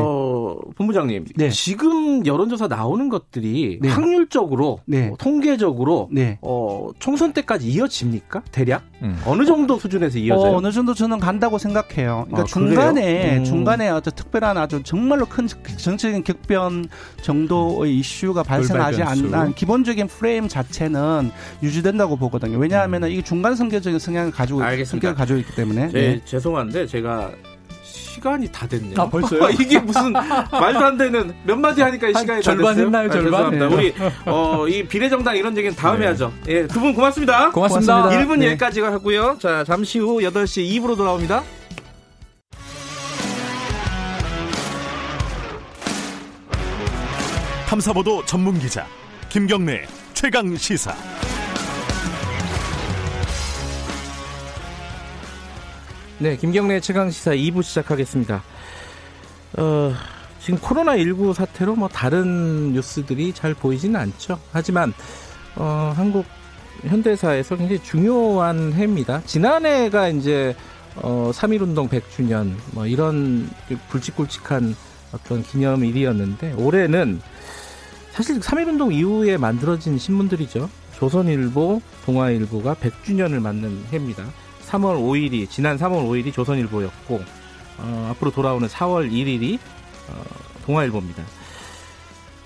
G: 어, 본부장님, 네. 지금 여론조사 나오는 것들이 네. 확률적으로, 네. 어, 통계적으로 네. 어, 총선 때까지 이어집니까? 대략 음. 어느 정도 수준에서 이어져요?
F: 어, 느 정도 저는 간다고 생각해요. 그러니까 아, 중간에 음. 중간에 아주 특별한 아주 정말로 큰 정치적인 격변 정도의 이슈가 발생하지 않는 기본적인 프레임 자체는 유지된다고 보거든요. 왜냐하면 음. 이게 중간 선계적인 성향을 가지고 알겠습니다. 성격을 가지고 있기 때문에.
G: 네, 네. 죄송한데 제가 시간이 다 됐네요. 아, 벌써요? 이게 무슨 말도 안 되는 몇 마디 하니까 시간이 다
E: 절반
G: 됐어요?
E: 했나요? 아, 절반?
G: 네. 우리 어, 이 비례정당 이런 얘기는 다음에 네. 하죠. 예, 두 분 고맙습니다.
E: 고맙습니다.
G: 고맙습니다. 1분 네. 여기까지가 하고요. 자, 잠시 후 8시 2부로 돌아옵니다.
A: 탐사보도 전문 기자 김경래 최강 시사.
B: 네, 김경래 최강 시사 2부 시작하겠습니다. 어, 지금 코로나19 사태로 뭐 다른 뉴스들이 잘 보이지는 않죠. 하지만 어, 한국 현대사에서 굉장히 중요한 해입니다. 지난해가 이제 어, 3.1 운동 100주년 뭐 이런 굵직굵직한 어떤 기념일이었는데 올해는 사실 3.1 운동 이후에 만들어진 신문들이죠. 조선일보, 동아일보가 100주년을 맞는 해입니다. 3월 5일이, 지난 3월 5일이 조선일보였고, 어, 앞으로 돌아오는 4월 1일이 어, 동아일보입니다.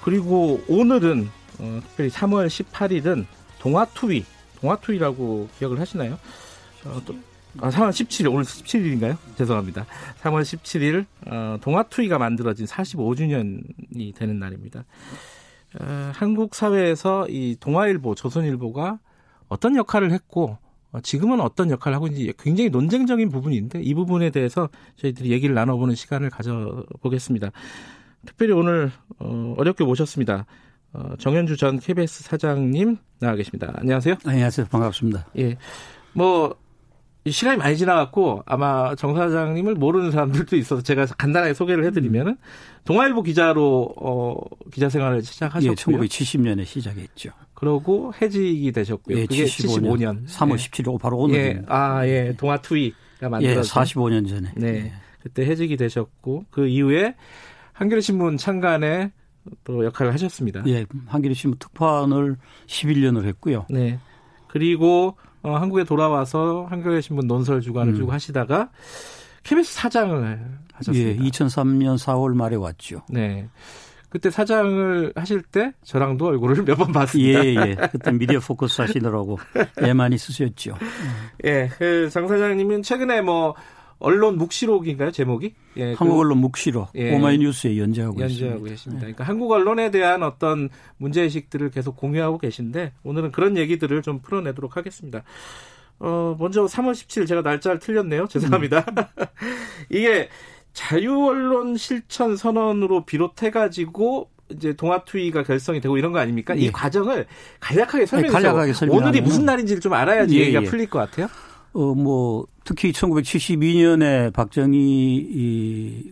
B: 그리고 오늘은, 어, 특별히 3월 18일은 동아투위, 동아투위라고 기억을 하시나요? 어, 또, 아, 3월 17일, 오늘 17일인가요? 죄송합니다. 3월 17일, 어, 동아투위가 만들어진 45주년이 되는 날입니다. 어, 한국 사회에서 이 동아일보, 조선일보가 어떤 역할을 했고 어, 지금은 어떤 역할을 하고 있는지 굉장히 논쟁적인 부분인데 이 부분에 대해서 저희들이 얘기를 나눠보는 시간을 가져보겠습니다. 특별히 오늘 어, 어렵게 모셨습니다. 어, 정현주 전 KBS 사장님 나와 계십니다. 안녕하세요.
H: 안녕하세요. 반갑습니다.
B: 예. 뭐 시간이 많이 지나갔고 아마 정 사장님을 모르는 사람들도 있어서 제가 간단하게 소개를 해드리면은 동아일보 기자로 어, 기자 생활을 시작하셨고요. 예,
H: 1970년에 시작했죠.
B: 그러고 해직이 되셨고요. 예, 그게 75년, 75년.
H: 3월 예. 17일 바로 오늘.
B: 예, 아, 예, 동아투위가 만들어진. 예,
H: 45년 전에.
B: 네, 예. 그때 해직이 되셨고 그 이후에 한겨레 신문 창간에 또 역할을 하셨습니다.
H: 예, 한겨레 신문 특파원을 11년을 했고요.
B: 네. 그리고 어, 한국에 돌아와서 한겨레 신문 논설 주간을 음. 쭉 하시다가 KBS 사장을 하셨습니다.
H: 예, 2003년 4월 말에 왔죠.
B: 네. 그때 사장을 하실 때 저랑도 얼굴을 몇 번 봤습니다.
H: 예, 예. 그때 미디어 포커스 하시느라고 애 많이 쓰셨죠.
B: 예, 그 장 사장님은 최근에 뭐 언론 묵시록인가요 제목이?
H: 예, 한국 그, 언론 묵시록 예, 오마이뉴스에 연재하고,
B: 연재하고 있습니다. 계십니다. 그러니까 한국 언론에 대한 어떤 문제 의식들을 계속 공유하고 계신데 오늘은 그런 얘기들을 좀 풀어내도록 하겠습니다. 어, 먼저 3월 17일 제가 날짜를 틀렸네요. 죄송합니다. 음. 이게 자유언론 실천 선언으로 비롯해가지고 이제 동아투이가 결성이 되고 이런 거 아닙니까? 예. 이 과정을 간략하게 설명해 주세요. 오늘이 무슨 날인지를 좀 알아야지 예, 얘기가 예. 풀릴 것 같아요.
H: 어, 뭐, 특히 1972년에 박정희 이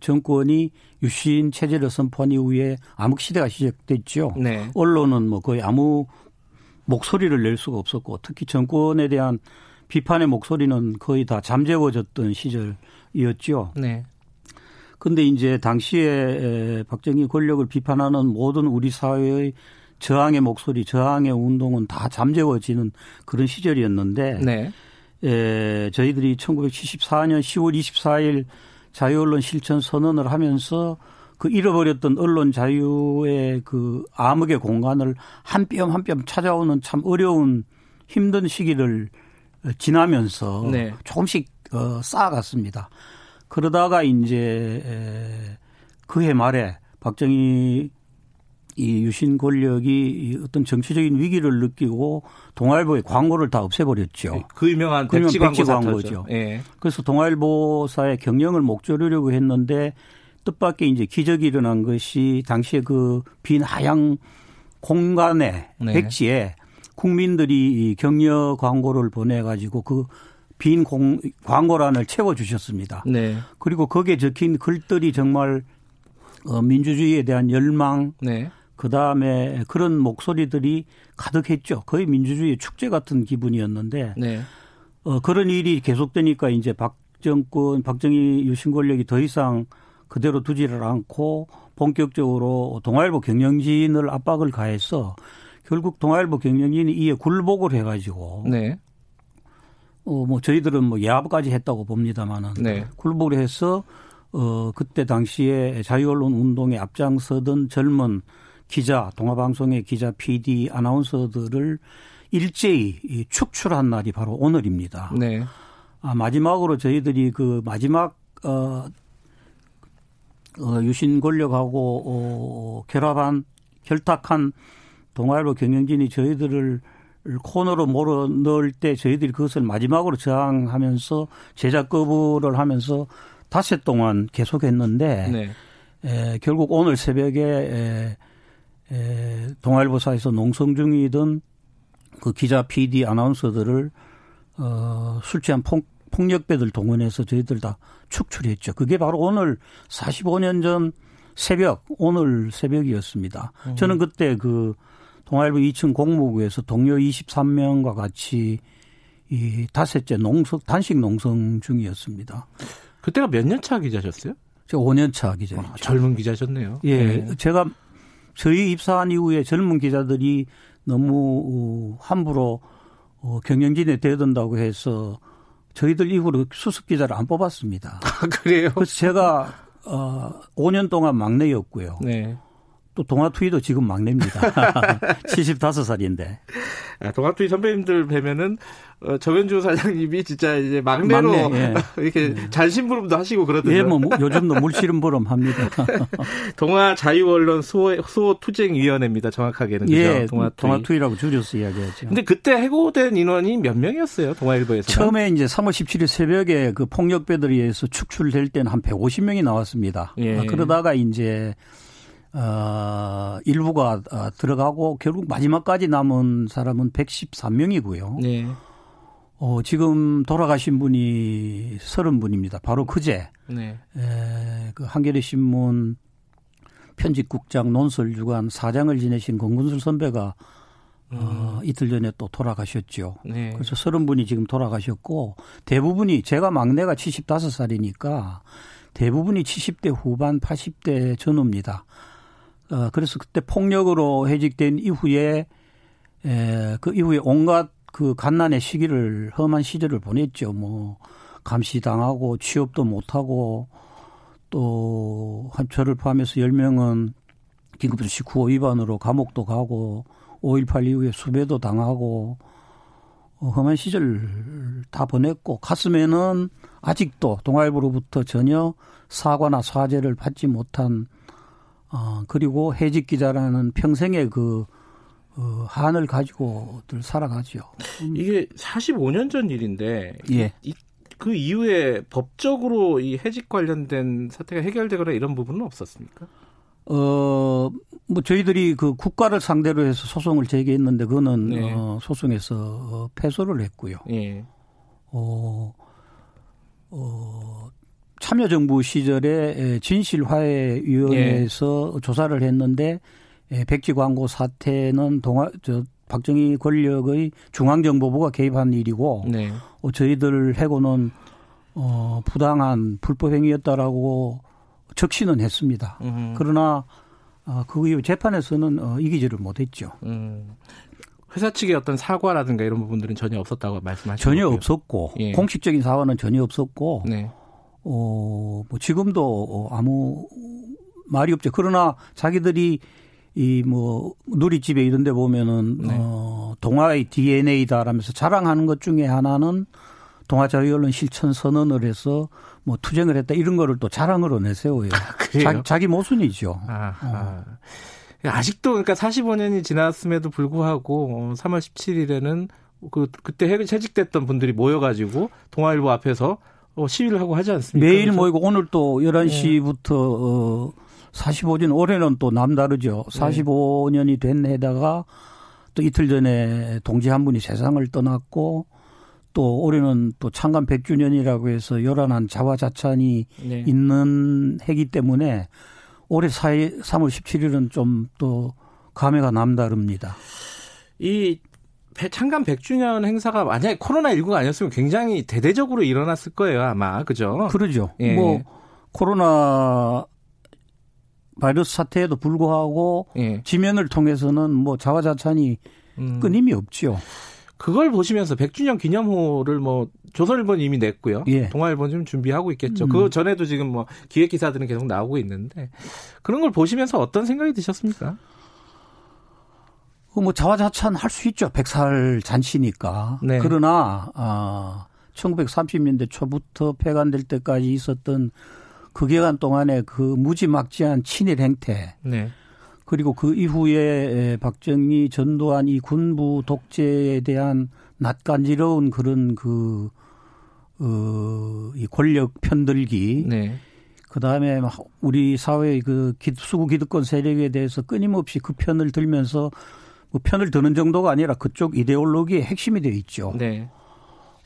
H: 정권이 유신 체제를 선포한 이후에 암흑 시대가 시작됐죠. 네. 언론은 뭐 거의 아무 목소리를 낼 수가 없었고 특히 정권에 대한 비판의 목소리는 거의 다 잠재워졌던 시절 이었죠. 네. 근데 이제 당시에 박정희 권력을 비판하는 모든 우리 사회의 저항의 목소리, 저항의 운동은 다 잠재워지는 그런 시절이었는데 네. 에, 저희들이 1974년 10월 24일 자유언론 실천 선언을 하면서 그 잃어버렸던 언론 자유의 그 암흑의 공간을 한 뼘 한 뼘 찾아오는 참 어려운 힘든 시기를 지나면서 네. 조금씩 어, 쌓아갔습니다. 그러다가 이제 그해 말에 박정희 이 유신 권력이 어떤 정치적인 위기를 느끼고 동아일보의 광고를 다 없애버렸죠. 네,
B: 그 유명한 그 백지, 백지 광고 죠.
H: 예. 그래서 동아일보사의 경영을 목조르려고 했는데 뜻밖의 이제 기적이 일어난 것이 당시에 그 빈 하양 공간에 네. 백지에 국민들이 격려 광고를 보내가지고 그 빈 광고란을 채워주셨습니다. 네. 그리고 거기에 적힌 글들이 정말 어, 민주주의에 대한 열망, 네. 그 다음에 그런 목소리들이 가득했죠. 거의 민주주의 축제 같은 기분이었는데, 네. 어, 그런 일이 계속되니까 이제 박정권, 박정희 유신 권력이 더 이상 그대로 두지를 않고 본격적으로 동아일보 경영진을 압박을 가해서 결국 동아일보 경영진이 이에 굴복을 해가지고, 네. 어, 뭐 저희들은 뭐 예압까지 했다고 봅니다만은 네. 굴복을 해서 어, 그때 당시에 자유언론 운동에 앞장서던 젊은 기자, 동아방송의 기자, PD, 아나운서들을 일제히 축출한 날이 바로 오늘입니다. 네. 아, 마지막으로 저희들이 그 마지막 어, 어 유신 권력하고 어, 결합한 결탁한 동아일보 경영진이 저희들을 코너로 몰아 넣을 때 저희들이 그것을 마지막으로 저항하면서 제작 거부를 하면서 닷새 동안 계속했는데 네. 에, 결국 오늘 새벽에 에, 에, 동아일보사에서 농성 중이던 그 기자, PD, 아나운서들을 어, 술 취한 폭, 폭력배들 동원해서 저희들 다 축출했죠. 그게 바로 오늘 45년 전 새벽, 오늘 새벽이었습니다. 음. 저는 그때 그 동아일보 2층 공무부에서 동료 23명과 같이 이 닷새째 농성, 단식 농성 중이었습니다.
B: 그때가 몇 년 차 기자셨어요?
H: 제가 5년 차 기자죠. 아,
B: 젊은 기자셨네요.
H: 예. 네. 제가 저희 입사한 이후에 젊은 기자들이 너무 어, 함부로 어, 경영진에 대든다고 해서 저희들 이후로 수습 기자를 안 뽑았습니다.
B: 아, 그래요?
H: 그래서 제가 어 5년 동안 막내였고요. 네. 또 동아투이도 지금 막내입니다. 75살인데.
B: 아, 동아투이 선배님들 뵈면은 어, 정현주 사장님이 진짜 이제 막내로 막내, 예. 이렇게 예. 잘심부름도 하시고 그러던데.
H: 예, 뭐 요즘도 물씨름부름 합니다.
B: 동아 자유언론 수호, 수호 투쟁위원회입니다. 정확하게는 그죠?
H: 예, 동아투이. 동아투이라고 줄여서 이야기하죠.
B: 근데 그때 해고된 인원이 몇 명이었어요? 동아일보에서?
H: 처음에 이제 3월 17일 새벽에 그 폭력배들에 의해서 축출될 때는 한 150명이 나왔습니다. 예. 아, 그러다가 이제 어, 일부가 어, 들어가고 결국 마지막까지 남은 사람은 113명이고요. 네. 어, 지금 돌아가신 분이 30분입니다. 바로 그제. 네. 에, 그 한겨레 신문 편집국장 논설 주간 사장을 지내신 권근술 선배가 어, 음. 어, 이틀 전에 또 돌아가셨죠. 네. 그래서 30분이 지금 돌아가셨고 대부분이 제가 막내가 75살이니까 대부분이 70대 후반 80대 전후입니다. 어, 그래서 그때 폭력으로 해직된 이후에 에, 그 이후에 온갖 그 갓난의 시기를 험한 시절을 보냈죠. 뭐 감시당하고 취업도 못하고 또한 저를 포함해서 10명은 긴급조치 구호 위반으로 감옥도 가고 5.18 이후에 수배도 당하고 어, 험한 시절 다 보냈고 가슴에는 아직도 동아일보로부터 전혀 사과나 사죄를 받지 못한 어, 그리고 해직 기자라는 평생의 그 어, 한을 가지고들 살아가죠.
B: 음. 이게 45년 전 일인데 예. 이, 그 이후에 법적으로 이 해직 관련된 사태가 해결되거나 이런 부분은 없었습니까?
H: 어, 뭐 저희들이 그 국가를 상대로 해서 소송을 제기했는데 그거는 네. 어, 소송에서 어, 패소를 했고요. 예. 어, 어, 참여정부 시절에 진실화해위원회에서 예. 조사를 했는데 백지 광고 사태는 동아 저 박정희 권력의 중앙정보부가 개입한 일이고 네. 어, 저희들 해고는 어, 부당한 불법 행위였다라고 적시는 했습니다. 음. 그러나 어, 그 이후 재판에서는 어, 이기지를 못했죠. 음.
B: 회사 측의 어떤 사과라든가 이런 부분들은 전혀 없었다고 말씀하셨죠.
H: 전혀 거고요. 없었고 예. 공식적인 사과는 전혀 없었고 네. 어, 뭐 지금도 어, 아무 말이 없죠. 그러나 자기들이 이 뭐 누리집에 이런 데 보면은 네. 어, 동아의 DNA다라면서 자랑하는 것 중에 하나는 동아자유언론 실천 선언을 해서 뭐 투쟁을 했다 이런 거를 또 자랑으로 내세워요. 아, 자, 자기 모순이죠. 아, 어.
B: 아직도 그러니까 45년이 지났음에도 불구하고 3월 어, 17일에는 그 그때 해직됐던 분들이 모여가지고 동아일보 앞에서 어, 시위를 하고 하지 않습니까?
H: 매일? 모이고 오늘 또 11시부터 어, 45년 올해는 또 남다르죠. 45년이 된 해다가 또 이틀 전에 동지 한 분이 세상을 떠났고 또 올해는 또 창간 100주년이라고 해서 요란한 자화자찬이 네. 있는 해기 때문에 올해 4일, 3월 17일은 좀 또 감회가 남다릅니다.
B: 이 창간 100주년 행사가 만약에 코로나19가 아니었으면 굉장히 대대적으로 일어났을 거예요, 아마. 그죠?
H: 그러죠. 예. 뭐, 코로나 바이러스 사태에도 불구하고 예. 지면을 통해서는 뭐 자화자찬이 음. 끊임이 없죠.
B: 그걸 보시면서 100주년 기념호를 뭐 조선일보는 이미 냈고요. 예. 동아일보는 좀 준비하고 있겠죠. 음. 그 전에도 지금 뭐 기획 기사들은 계속 나오고 있는데 그런 걸 보시면서 어떤 생각이 드셨습니까?
H: 뭐 자화자찬 할 수 있죠. 100살 잔치니까. 네. 그러나 아 1930년대 초부터 폐간될 때까지 있었던 그 기간 동안에 그 무지막지한 친일 행태. 네. 그리고 그 이후에 박정희 전두환 이 군부 독재에 대한 낯간지러운 그런 그, 어, 이 권력 편들기. 네. 그 다음에 우리 사회의 그 수구 기득권 세력에 대해서 끊임없이 그 편을 들면서 뭐 편을 드는 정도가 아니라 그쪽 이데올로기의 핵심이 되어 있죠. 네.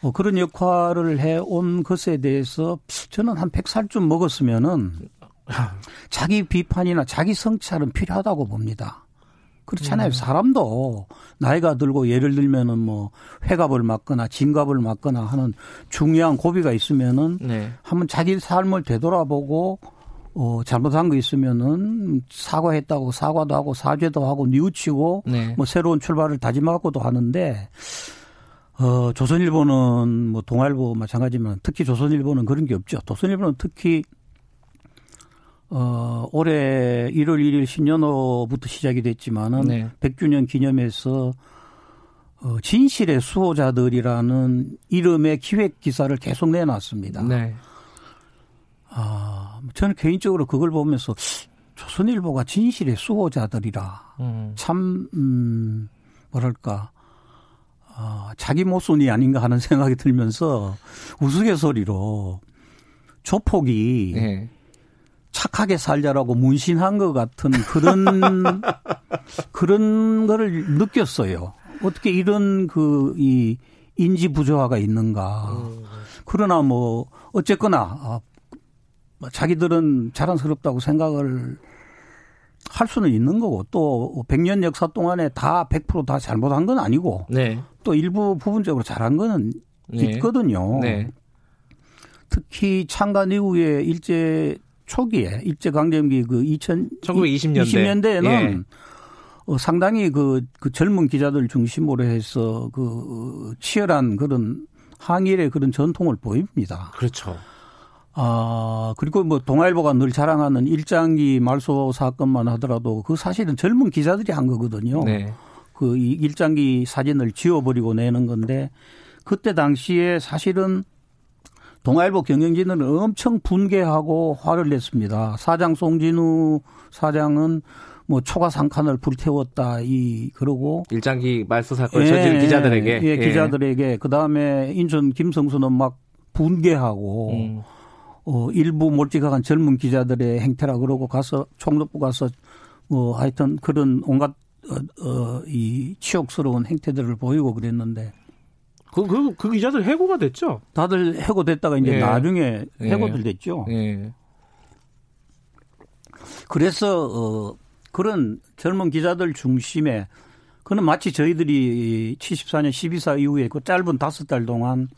H: 어, 그런 역할을 해온 것에 대해서 저는 한 100살쯤 먹었으면은 자기 비판이나 자기 성찰은 필요하다고 봅니다. 그렇잖아요. 음. 사람도 나이가 들고 예를 들면은 뭐 회갑을 맞거나 진갑을 맞거나 하는 중요한 고비가 있으면은 네. 한번 자기 삶을 되돌아보고 어, 잘못한 거 있으면은 사과했다고 사과도 하고 사죄도 하고 뉘우치고 네. 뭐 새로운 출발을 다짐하고도 하는데 어, 조선일보는 뭐 동아일보 마찬가지지만 특히 조선일보는 그런 게 없죠. 조선일보는 특히 어, 올해 1월 1일 신년호부터 시작이 됐지만은 네. 100주년 기념해서 어, 진실의 수호자들이라는 이름의 기획 기사를 계속 내놨습니다. 네. 아, 저는 개인적으로 그걸 보면서 조선일보가 진실의 수호자들이라 음. 참 음, 뭐랄까 어, 자기 모순이 아닌가 하는 생각이 들면서 우스갯소리로 조폭이 네. 착하게 살자라고 문신한 것 같은 그런 그런 거를 느꼈어요. 어떻게 이런 그 이 인지 부조화가 있는가. 그러나 뭐 어쨌거나 아, 자기들은 자랑스럽다고 생각을 할 수는 있는 거고 또 100년 역사 동안에 다 100%다 잘못한 건 아니고 네. 또 일부 부분적으로 잘한 거는 네. 있거든요. 네. 특히 창간 이후에 일제 초기에 일제 강점기 그 2000, 1920년대 20년대에는 예. 어, 상당히 그, 그 젊은 기자들 중심으로 해서 그 치열한 그런 항일의 그런 전통을 보입니다.
B: 그렇죠.
H: 아, 그리고 뭐 동아일보가 늘 자랑하는 일장기 말소 사건만 하더라도 그 사실은 젊은 기자들이 한 거거든요. 네. 그 일장기 사진을 지워버리고 내는 건데 그때 당시에 사실은 동아일보 경영진은 엄청 분개하고 화를 냈습니다. 사장 송진우 사장은 뭐 초과 상칸을 불태웠다 이 그러고
B: 일장기 말소 사건 예, 저지른 기자들에게
H: 예, 예. 기자들에게 그 다음에 인천 김성수는 막 분개하고 음. 어 일부 몰직한 젊은 기자들의 행태라 그러고 가서 총독부 가서 뭐 하여튼 그런 온갖 어, 어, 이 치욕스러운 행태들을 보이고 그랬는데
B: 그, 그, 그 기자들 해고가 됐죠?
H: 다들 해고됐다가 이제 예. 나중에 예. 해고들 됐죠. 예. 그래서, 어, 그런 젊은 기자들 중심에 그는 마치 저희들이 74년 12사 이후에 그 짧은 다섯 달 동안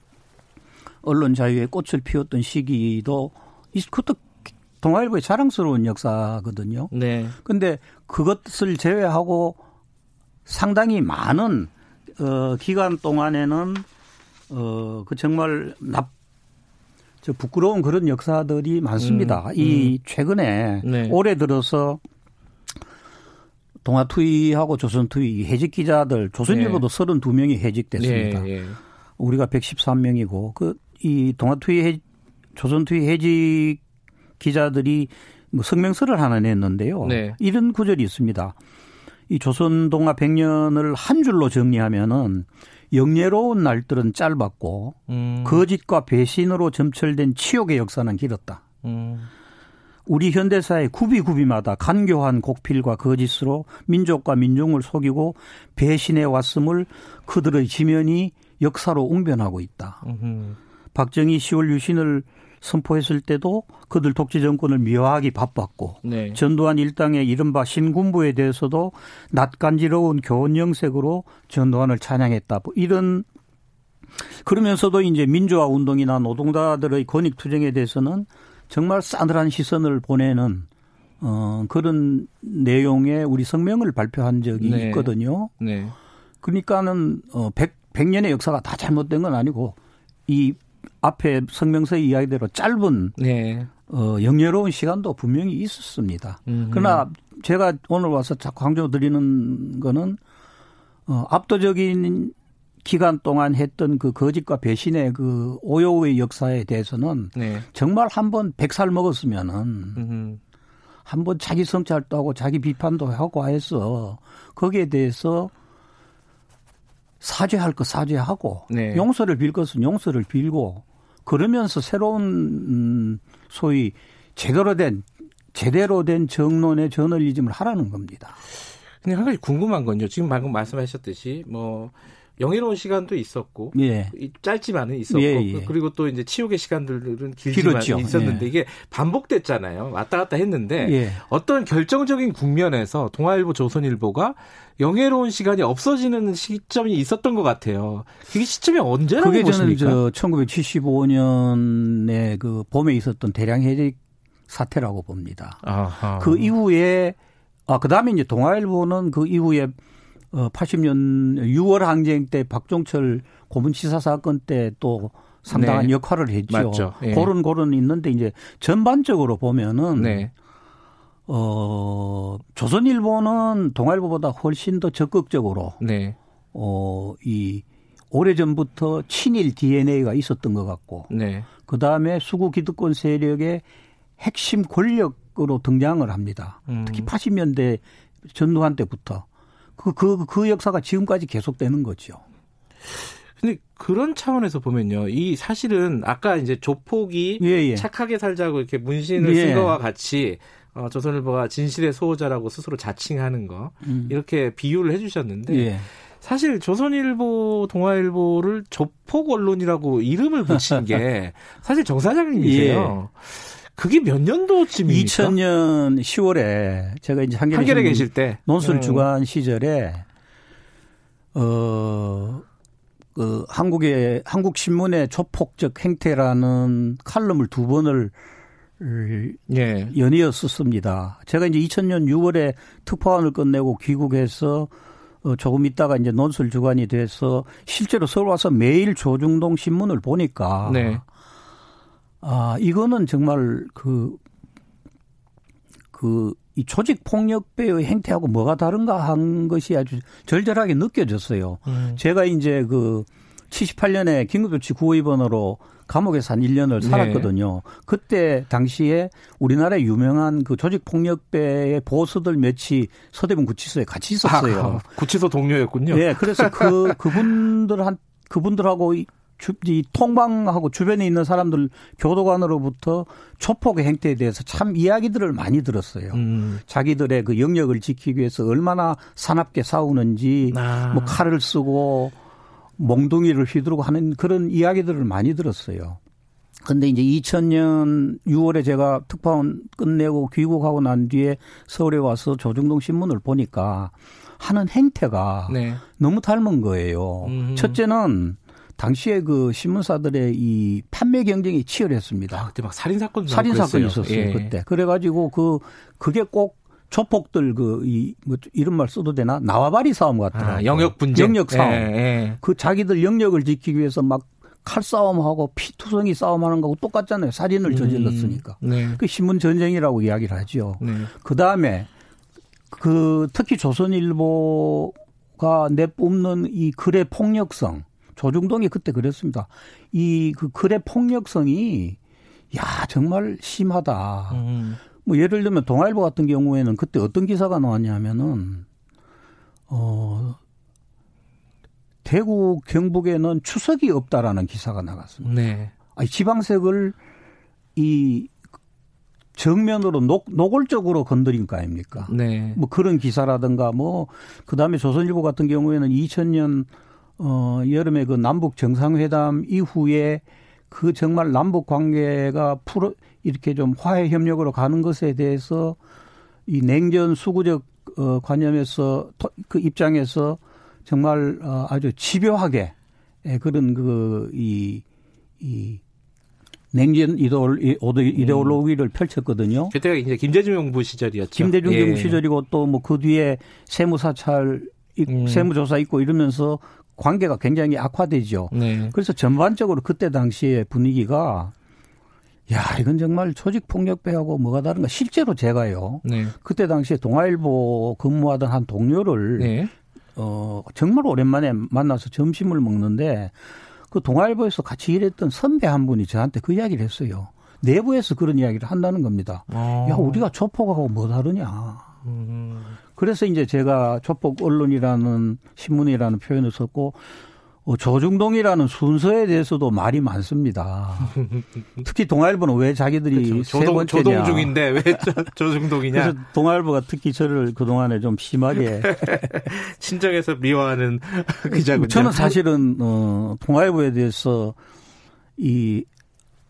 H: 언론 자유의 꽃을 피웠던 시기도 그것도 동아일보의 자랑스러운 역사거든요. 네. 근데 그것을 제외하고 상당히 많은 어 기간 동안에는 어 그 정말 납 저 부끄러운 그런 역사들이 많습니다. 음, 이 음. 최근에 네. 올해 들어서 동아투이하고 조선투이 해직 기자들 조선일보도 네. 32명이 해직됐습니다. 네, 네. 우리가 113명이고 그 이 동아투이 해 조선투이 해직 기자들이 뭐 성명서를 하나 냈는데요. 네. 이런 구절이 있습니다. 이 조선 동아 100년을 한 줄로 정리하면은 영예로운 날들은 짧았고 음. 거짓과 배신으로 점철된 치욕의 역사는 길었다. 음. 우리 현대사의 구비구비마다 간교한 곡필과 거짓으로 민족과 민중을 속이고 배신해 왔음을 그들의 지면이 역사로 웅변하고 있다. 음흠. 박정희 10월 유신을 선포했을 때도 그들 독재 정권을 미화하기 바빴고 네. 전두환 일당의 이른바 신군부에 대해서도 낯간지러운 교원 영색으로 전두환을 찬양했다. 뭐 이런 그러면서도 이제 민주화 운동이나 노동자들의 권익 투쟁에 대해서는 정말 싸늘한 시선을 보내는 어 그런 내용의 우리 성명을 발표한 적이 네. 있거든요. 네. 그러니까는 어 100, 100년의 역사가 다 잘못된 건 아니고 이 앞에 성명서 이야기대로 짧은 네. 어, 영예로운 시간도 분명히 있었습니다. 음흠. 그러나 제가 오늘 와서 자꾸 강조 드리는 거는 어, 압도적인 기간 동안 했던 그 거짓과 배신의 그 오요의 역사에 대해서는 네. 정말 한 번 백 살 먹었으면은 한 번 자기 성찰도 하고 자기 비판도 하고 해서 거기에 대해서 사죄할 거 사죄하고 네. 용서를 빌 것은 용서를 빌고 그러면서 새로운 음, 소위 제대로 된 제대로 된 정론의 저널리즘을 하라는 겁니다.
B: 근데 한 가지 궁금한 건요. 지금 방금 말씀하셨듯이 뭐 영예로운 시간도 있었고 예. 짧지만은 있었고 예, 예. 그리고 또 이제 치욕의 시간들은 길지만 길었죠. 있었는데 예. 이게 반복됐잖아요. 왔다 갔다 했는데 예. 어떤 결정적인 국면에서 동아일보, 조선일보가 영예로운 시간이 없어지는 시점이 있었던 것 같아요. 그게 시점이 언제라고 그게 보십니까? 저는
H: 저 1975년에 그 봄에 있었던 대량 해직 사태라고 봅니다. 아하. 그 이후에 아 그다음에 이제 동아일보는 그 이후에 어 80년 6월 항쟁 때 박종철 고문치사 사건 때 또 상당한 네. 역할을 했죠. 맞죠. 예. 그런 그런 있는데 이제 전반적으로 보면은 네. 어 조선일보는 동아일보보다 훨씬 더 적극적으로 네. 어이 오래전부터 친일 DNA가 있었던 것 같고 네. 그다음에 수구 기득권 세력의 핵심 권력으로 등장을 합니다. 음. 특히 80년대 전두환 때부터 그, 그, 그 역사가 지금까지 계속되는 거죠.
B: 근데 그런 차원에서 보면요. 이 사실은 아까 이제 조폭이 예, 예. 착하게 살자고 이렇게 문신을 예. 쓴 거와 같이 어, 조선일보가 진실의 소호자라고 스스로 자칭하는 거 음. 이렇게 비유를 해주셨는데 예. 사실 조선일보, 동아일보를 조폭 언론이라고 이름을 붙인 게 사실 정 사장님이세요. 예. 그게 몇 년도쯤입니까?
H: 2000년 10월에 제가 이제 한겨레, 한겨레 계실 때 논술 음. 주간 시절에 어. 그 한국의 한국 신문의 조폭적 행태라는 칼럼을 두 번을 예. 연이어 썼습니다. 제가 이제 2000년 6월에 특파원을 끝내고 귀국해서 어 조금 있다가 이제 논술 주간이 돼서 실제로 서울 와서 매일 조중동 신문을 보니까 네. 아, 이거는 정말 그, 그, 이 조직 폭력배의 행태하고 뭐가 다른가 한 것이 아주 절절하게 느껴졌어요. 음. 제가 이제 그 78년에 긴급조치 구호위원으로 감옥에서 한 1년을 살았거든요. 네. 그때 당시에 우리나라의 유명한 그 조직 폭력배의 보수들 몇이 서대문 구치소에 같이 있었어요. 아,
B: 구치소 동료였군요.
H: 네, 그래서 그 그분들한 그분들하고 주, 이 통방하고 주변에 있는 사람들 교도관으로부터 초폭의 행태에 대해서 참 이야기들을 많이 들었어요. 음. 자기들의 그 영역을 지키기 위해서 얼마나 사납게 싸우는지 아. 뭐 칼을 쓰고 몽둥이를 휘두르고 하는 그런 이야기들을 많이 들었어요. 근데 이제 2000년 6월에 제가 특파원 끝내고 귀국하고 난 뒤에 서울에 와서 조중동 신문을 보니까 하는 행태가 네. 너무 닮은 거예요. 음. 첫째는 당시에 그 신문사들의 이 판매 경쟁이 치열했습니다. 아,
B: 그때 막 살인 사건
H: 살인 사건이 있었어요 예. 그때. 그래가지고 그 그게 꼭 조폭들 그이 뭐 이런 말 써도 되나 나와바리 싸움 같더라고요. 아,
B: 영역 분쟁,
H: 영역 싸움. 예, 예. 그 자기들 영역을 지키기 위해서 막 칼싸움하고 피투성이 싸움하는 거하고 똑같잖아요. 살인을 음, 저질렀으니까. 음, 네. 그 신문 전쟁이라고 이야기를 하죠. 네. 그 다음에 그 특히 조선일보가 내뿜는 이 글의 폭력성 조중동이 그때 그랬습니다. 이 그 글의 폭력성이 야 정말 심하다. 음. 뭐 예를 들면 동아일보 같은 경우에는 그때 어떤 기사가 나왔냐면은 어 대구 경북에는 추석이 없다라는 기사가 나갔습니다. 네. 아니 지방색을 이 정면으로 녹, 노골적으로 건드린 거 아닙니까? 네. 뭐 그런 기사라든가 뭐 그다음에 조선일보 같은 경우에는 2000년 어, 여름에 그 남북 정상회담 이후에 그 정말 남북 관계가 풀어 이렇게 좀 화해 협력으로 가는 것에 대해서 이 냉전 수구적 어, 관념에서 그 입장에서 정말 어, 아주 집요하게 예, 그런 그이이 이 냉전 이데올로기를 음. 펼쳤거든요.
B: 그때가 이제 김대중 정부 시절이었죠.
H: 김대중 정부 예. 시절이고 또 뭐 그 뒤에 세무사찰 음. 세무조사 있고 이러면서 관계가 굉장히 악화되죠. 네. 그래서 전반적으로 그때 당시의 분위기가 야 이건 정말 조직 폭력배하고 뭐가 다른가 실제로 제가요. 네. 그때 당시에 동아일보 근무하던 한 동료를 네. 어 정말 오랜만에 만나서 점심을 먹는데 그 동아일보에서 같이 일했던 선배 한 분이 저한테 그 이야기를 했어요. 내부에서 그런 이야기를 한다는 겁니다. 아. 야 우리가 조폭하고 뭐 다르냐. 음. 그래서 이제 제가 조폭 언론이라는 신문이라는 표현을 썼고 어, 조중동이라는 순서에 대해서도 말이 많습니다. 특히 동아일보는 왜 자기들이 그렇죠. 세 조동, 번째냐.
B: 조동중인데 왜 조 중동이냐.
H: 그래서 동아일보가 특히 저를 그동안에 좀 심하게
B: 친정에서 미워하는 기자군요.
H: 저는 사실은 어, 동아일보에 대해서 이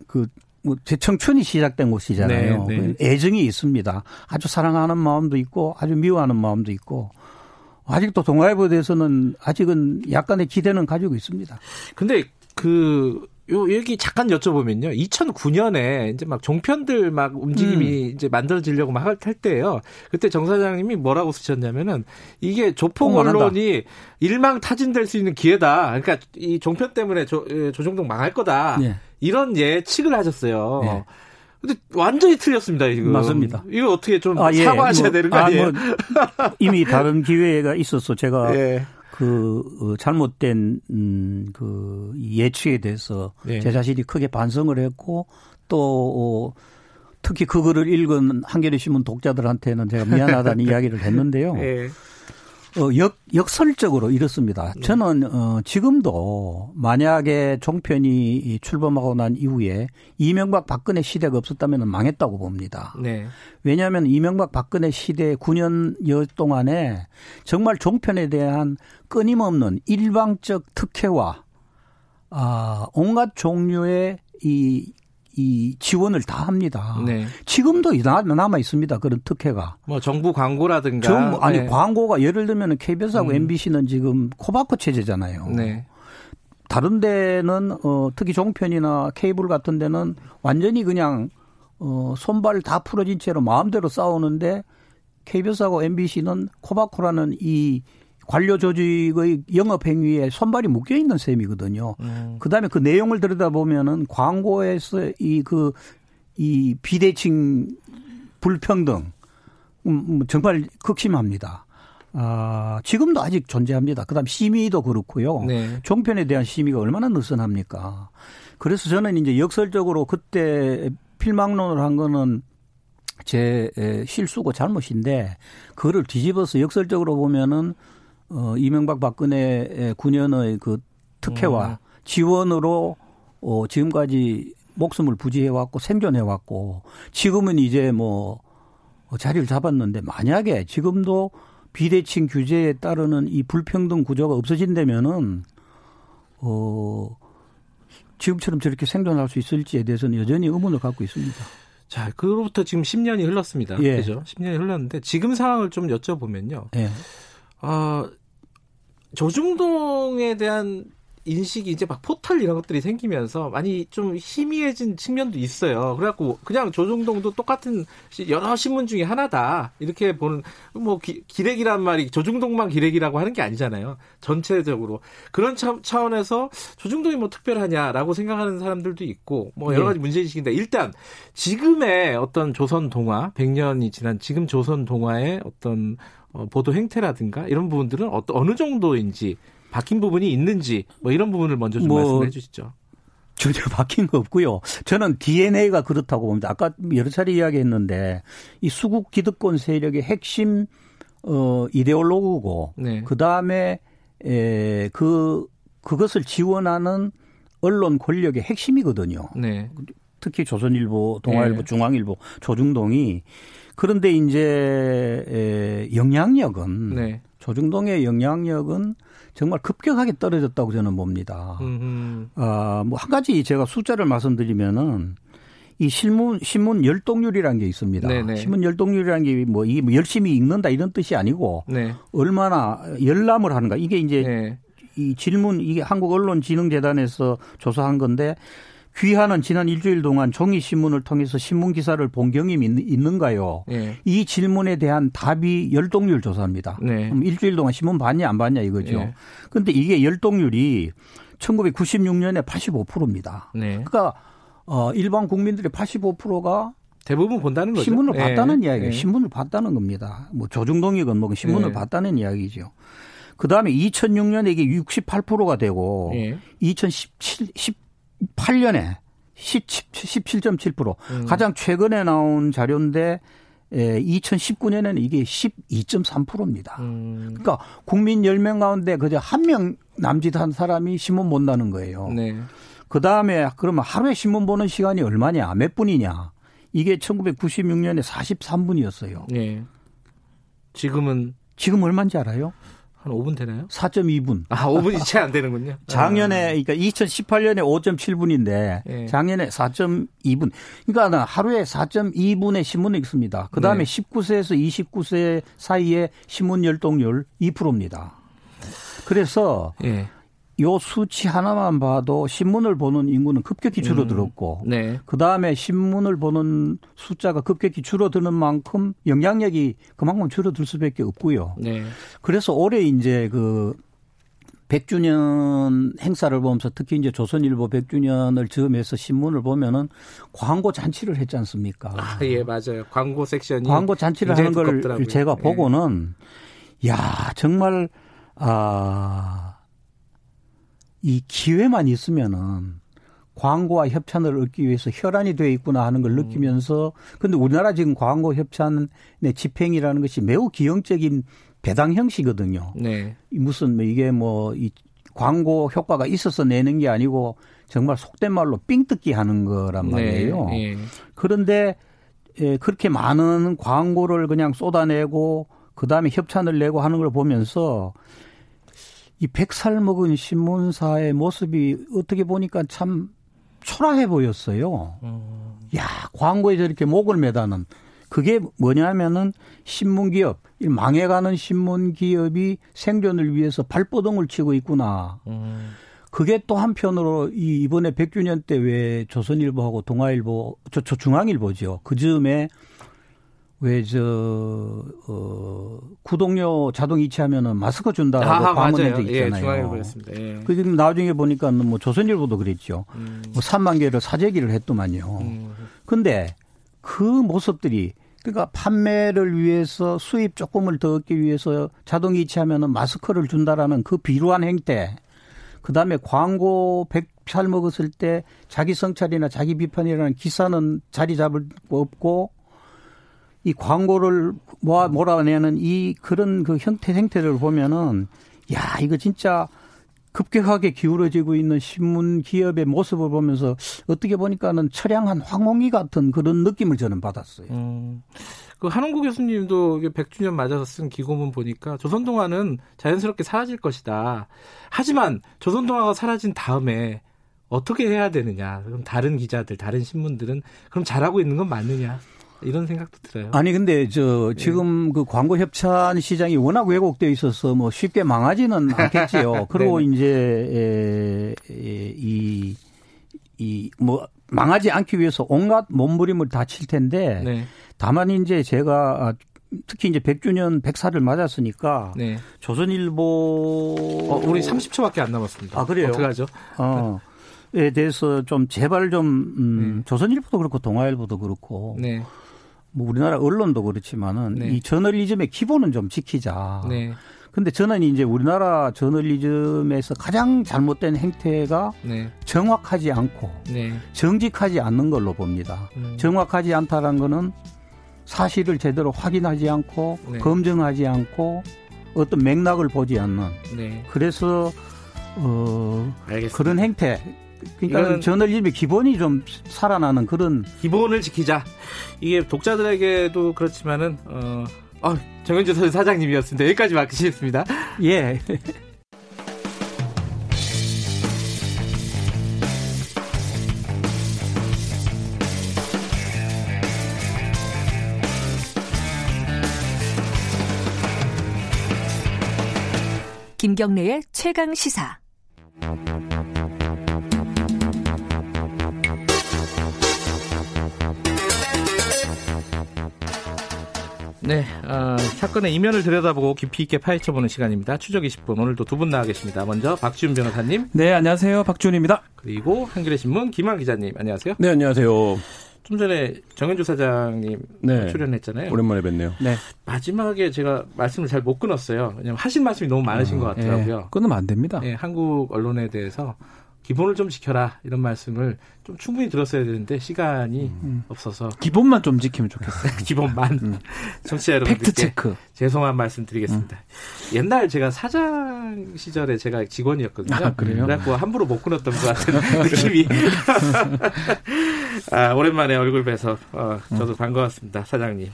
H: 그 뭐제 청춘이 시작된 곳이잖아요. 네, 네. 애정이 있습니다. 아주 사랑하는 마음도 있고 아주 미워하는 마음도 있고 아직도 동아일보에 대해서는 아직은 약간의 기대는 가지고 있습니다.
B: 근데 그, 요, 여기 잠깐 여쭤보면요. 2009년에 이제 막 종편들 막 움직임이 음. 이제 만들어지려고 막 할 때예요. 그때 정 사장님이 뭐라고 쓰셨냐면은 이게 조폭 언론이 일망 타진될 수 있는 기회다. 그러니까 이 종편 때문에 조, 예, 조정동 망할 거다. 네. 이런 예측을 하셨어요. 네. 근데 완전히 틀렸습니다, 지금.
H: 맞습니다.
B: 이거 어떻게 좀 아, 예. 사과하셔야 뭐, 되는 거 아니에요? 아, 뭐,
H: 이미 다른 기회가 있었어. 제가 예. 그 어, 잘못된 음, 그 예측에 대해서 예. 제 자신이 크게 반성을 했고 또 어, 특히 그 글을 읽은 한겨레 신문 독자들한테는 제가 미안하다는 이야기를 했는데요. 예. 어, 역, 역설적으로 이렇습니다. 네. 저는, 어, 지금도 만약에 종편이 출범하고 난 이후에 이명박 박근혜 시대가 없었다면 망했다고 봅니다. 네. 왜냐하면 이명박 박근혜 시대 9년여 동안에 정말 종편에 대한 끊임없는 일방적 특혜와 아, 온갖 종류의 이 이 지원을 다 합니다. 네. 지금도 남아 있습니다. 그런 특혜가.
B: 뭐 정부 광고라든가. 정,
H: 아니 네. 광고가 예를 들면 KBS하고 음. MBC는 지금 코바코 체제잖아요. 네. 다른 데는 어 특히 종편이나 케이블 같은 데는 완전히 그냥 어 손발 다 풀어진 채로 마음대로 싸우는데 KBS하고 MBC는 코바코라는 이 관료 조직의 영업 행위에 손발이 묶여 있는 셈이거든요. 음. 그다음에 그 내용을 들여다 보면은 광고에서 이 그이 그, 비대칭 불평등 음, 음, 정말 극심합니다. 아, 지금도 아직 존재합니다. 그다음 심의도 그렇고요. 네. 종편에 대한 심의가 얼마나 느슨합니까? 그래서 저는 이제 역설적으로 그때 필망론을 한 거는 제 실수고 잘못인데 그거를 뒤집어서 역설적으로 보면은 어 이명박 박근혜 9년의 그 특혜와 음. 지원으로 어 지금까지 목숨을 부지해 왔고 생존해 왔고 지금은 이제 뭐 자리를 잡았는데 만약에 지금도 비대칭 규제에 따르는 이 불평등 구조가 없어진다면은 어 지금처럼 저렇게 생존할 수 있을지에 대해서는 여전히 의문을 갖고 있습니다.
B: 자, 그로부터 지금 10년이 흘렀습니다. 예. 그죠? 10년이 흘렀는데 지금 상황을 좀 여쭤보면요. 예. 어, 조중동에 대한 인식이 이제 막 포털 이런 것들이 생기면서 많이 좀 희미해진 측면도 있어요. 그래갖고 그냥 조중동도 똑같은 여러 신문 중에 하나다 이렇게 보는 뭐 기, 기렉이란 말이 조중동만 기렉이라고 하는 게 아니잖아요. 전체적으로 그런 차, 차원에서 조중동이 뭐 특별하냐라고 생각하는 사람들도 있고 뭐 여러 네. 가지 문제의식인데 일단 지금의 어떤 조선 동화 100년이 지난 지금 조선 동화의 어떤 어, 보도 행태라든가 이런 부분들은 어, 어느 정도인지 바뀐 부분이 있는지 뭐 이런 부분을 먼저 좀 뭐, 말씀해 주시죠.
H: 전혀 바뀐 거 없고요. 저는 DNA가 그렇다고 봅니다. 아까 여러 차례 이야기했는데 이 수국 기득권 세력의 핵심 어 이데올로그고 네. 그다음에 에 그 그것을 지원하는 언론 권력의 핵심이거든요. 네. 특히 조선일보, 동아일보, 네. 중앙일보, 조중동이 그런데 이제 에 영향력은 네. 조중동의 영향력은 정말 급격하게 떨어졌다고 저는 봅니다. 아, 뭐 한 가지 제가 숫자를 말씀드리면은 이 신문 신문 열동률이라는 게 있습니다. 네네. 신문 열동률이라는 게 뭐 이게 뭐 열심히 읽는다 이런 뜻이 아니고 네. 얼마나 열람을 하는가 이게 이제 네. 이 질문 이게 한국 언론진흥재단에서 조사한 건데 귀하는 지난 일주일 동안 종이 신문을 통해서 신문 기사를 본 경험이 있는가요? 네. 이 질문에 대한 답이 열동률 조사입니다. 네. 그럼 일주일 동안 신문 봤냐 안 봤냐 이거죠. 네. 그런데 이게 열동률이 1996년에 85%입니다. 네. 그러니까 어 일반 국민들의 85%가
B: 대부분 본다는 거죠.
H: 신문을 네. 봤다는 이야기예요. 네. 신문을 봤다는 겁니다. 뭐 조중동이건 뭐 신문을 네. 봤다는 이야기죠. 그 다음에 2006년에 이게 68%가 되고 2017, 8년에 17.7% 음. 가장 최근에 나온 자료인데 에, 2019년에는 이게 12.3%입니다. 음. 그러니까 국민 10명 가운데 그저 한 명 남짓한 사람이 신문 본다는 거예요. 네. 그 다음에 그러면 하루에 신문 보는 시간이 얼마냐, 몇 분이냐. 이게 1996년에 43분이었어요. 네.
B: 지금은
H: 지금 얼마인지 알아요?
B: 한 5분 되나요?
H: 4.2분.
B: 아, 5분이 채 안 되는군요.
H: 작년에, 그러니까 2018년에 5.7분인데 예. 작년에 4.2분. 그러니까 하루에 4.2분의 신문을 읽습니다. 그 다음에 네. 19세에서 29세 사이에 신문 열동률 2%입니다. 그래서 예. 요 수치 하나만 봐도 신문을 보는 인구는 급격히 음. 줄어들었고, 음, 네. 그 다음에 신문을 보는 숫자가 급격히 줄어드는 만큼 영향력이 그만큼 줄어들 수밖에 없고요. 네. 그래서 올해 이제 그 100주년 행사를 보면서 특히 이제 조선일보 100주년을 즈음해서 신문을 보면은 광고 잔치를 했지 않습니까?
B: 아, 예, 맞아요. 광고 섹션이
H: 광고 잔치를 하는 걸 두껍더라고요. 제가 예. 보고는 야, 정말 아 이 기회만 있으면은 광고와 협찬을 얻기 위해서 혈안이 되어 있구나 하는 걸 음. 느끼면서 근데 우리나라 지금 광고 협찬의 집행이라는 것이 매우 기형적인 배당 형식이거든요. 네. 무슨 뭐 이게 뭐 이 광고 효과가 있어서 내는 게 아니고 정말 속된 말로 삥 뜯기 하는 거란 네. 말이에요. 네. 네. 그런데 예, 그렇게 많은 광고를 그냥 쏟아내고 그 다음에 협찬을 내고 하는 걸 보면서 이 백살 먹은 신문사의 모습이 어떻게 보니까 참 초라해 보였어요. 음. 야, 광고에 저렇게 목을 매다는 그게 뭐냐면은 신문 기업, 망해가는 신문 기업이 생존을 위해서 발버둥을 치고 있구나. 음. 그게 또 한편으로 이 이번에 100주년 때 왜 조선일보하고 동아일보, 저, 저 중앙일보죠. 그 즈음에 왜저 어, 구독료 자동 이체하면은 마스크 준다고 아, 방문한 적 예, 있잖아요. 예, 예. 그 지금 나중에 보니까 뭐 조선일보도 그랬죠. 음. 뭐 3만 개를 사재기를 했더만요. 음. 근데 그 모습들이 그러니까 판매를 위해서 수입 조금을 더 얻기 위해서 자동 이체하면은 마스크를 준다라는 그 비루한 행태. 그다음에 광고 100살 먹었을 때 자기 성찰이나 자기 비판이라는 기사는 자리 잡을 거 없고 이 광고를 모아 몰아내는 이 그런 그 형태 행태를 보면은 야 이거 진짜 급격하게 기울어지고 있는 신문 기업의 모습을 보면서 어떻게 보니까는 처량한 황홍이 같은 그런 느낌을 저는 받았어요. 음.
B: 그 한홍구 교수님도 100주년 맞아서 쓴 기고문 보니까 조선동화는 자연스럽게 사라질 것이다. 하지만 조선동화가 사라진 다음에 어떻게 해야 되느냐. 그럼 다른 기자들, 다른 신문들은 그럼 잘하고 있는 건 맞느냐. 이런 생각도 들어요.
H: 아니 근데 저 지금 네. 그 광고 협찬 시장이 워낙 왜곡되어 있어서 뭐 쉽게 망하지는 않겠지요. 그리고 이제 이이 뭐 망하지 않기 위해서 온갖 몸부림을 다 칠 텐데 네. 다만 이제 제가 아, 특히 이제 100주년 100살을 맞았으니까 네. 조선일보
B: 어, 우리 30초밖에 안 남았습니다.
H: 아 그래요?
B: 어떡하죠? 어.
H: 에 대해서 좀 제발 좀 음, 네. 조선일보도 그렇고 동아일보도 그렇고 네. 뭐 우리나라 언론도 그렇지만은 네. 이 저널리즘의 기본은 좀 지키자. 네. 근데 저는 이제 우리나라 저널리즘에서 가장 잘못된 행태가 네. 정확하지 않고 네. 정직하지 않는 걸로 봅니다. 음. 정확하지 않다는 거는 사실을 제대로 확인하지 않고 네. 검증하지 않고 어떤 맥락을 보지 않는. 네. 그래서 어 알겠습니다. 그런 행태 그러니까 저널리즘의 기본이 좀 살아나는 그런
B: 기본을 지키자. 이게 독자들에게도 그렇지만은 어, 어 정현주 사장님이었습니다. 여기까지 맡기겠습니다.
H: 예.
I: 김경래의 최강 시사.
B: 네, 어, 사건의 이면을 들여다보고 깊이 있게 파헤쳐보는 시간입니다. 추적 20분 오늘도 두 분 나와 계십니다. 먼저 박지훈 변호사님.
G: 네, 안녕하세요. 박지훈입니다.
B: 그리고 한겨레 신문 김한 기자님, 안녕하세요.
J: 네, 안녕하세요.
B: 좀 전에 정현주 사장님 네, 출연했잖아요.
J: 오랜만에 뵀네요. 네.
B: 마지막에 제가 말씀을 잘 못 끊었어요. 왜냐면 하신 말씀이 너무 많으신 어, 것 같더라고요. 네,
G: 끊으면 안 됩니다.
B: 네, 한국 언론에 대해서 기본을 좀 지켜라 이런 말씀을 좀 충분히 들었어야 되는데 시간이 음. 없어서
G: 기본만 좀 지키면 좋겠어요.
B: 기본만 음. 청취자 여러분들께
G: 팩트 체크
B: 죄송한 말씀 드리겠습니다. 음. 옛날 제가 사장 시절에 제가 직원이었거든요.
G: 아, 그래요?
B: 그래갖고 함부로 못 끊었던 것 같은 느낌이. 아, 오랜만에 얼굴 뵈서 어, 저도 반가웠습니다, 사장님.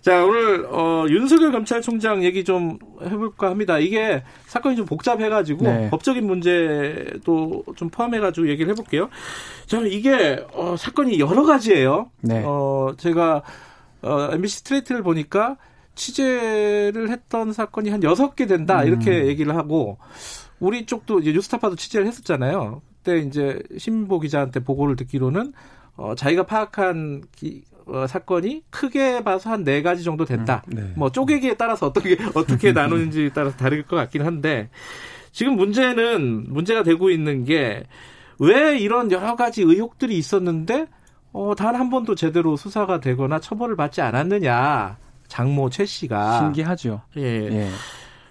B: 자 오늘 어, 윤석열 검찰총장 얘기 좀 해볼까 합니다. 이게 사건이 좀 복잡해가지고 네. 법적인 문제도 좀 포함해가지고 얘기를 해볼게요. 저는 이게 어, 사건이 여러 가지예요. 네. 어, 제가 어, MBC 스트레이트를 보니까 취재를 했던 사건이 한 여섯 개 된다 이렇게 음. 얘기를 하고 우리 쪽도 이제 뉴스타파도 취재를 했었잖아요. 그때 이제 신보 기자한테 보고를 듣기로는 어, 자기가 파악한 기, 어, 사건이 크게 봐서 한 네 가지 정도 된다. 음, 네. 뭐 쪼개기에 따라서 어떻게 어떻게 나누는지 따라서 다를 것 같긴 한데 지금 문제는 문제가 되고 있는 게 왜 이런 여러 가지 의혹들이 있었는데 어, 단 한 번도 제대로 수사가 되거나 처벌을 받지 않았느냐. 장모 최 씨가
G: 신기하죠.
B: 예. 예.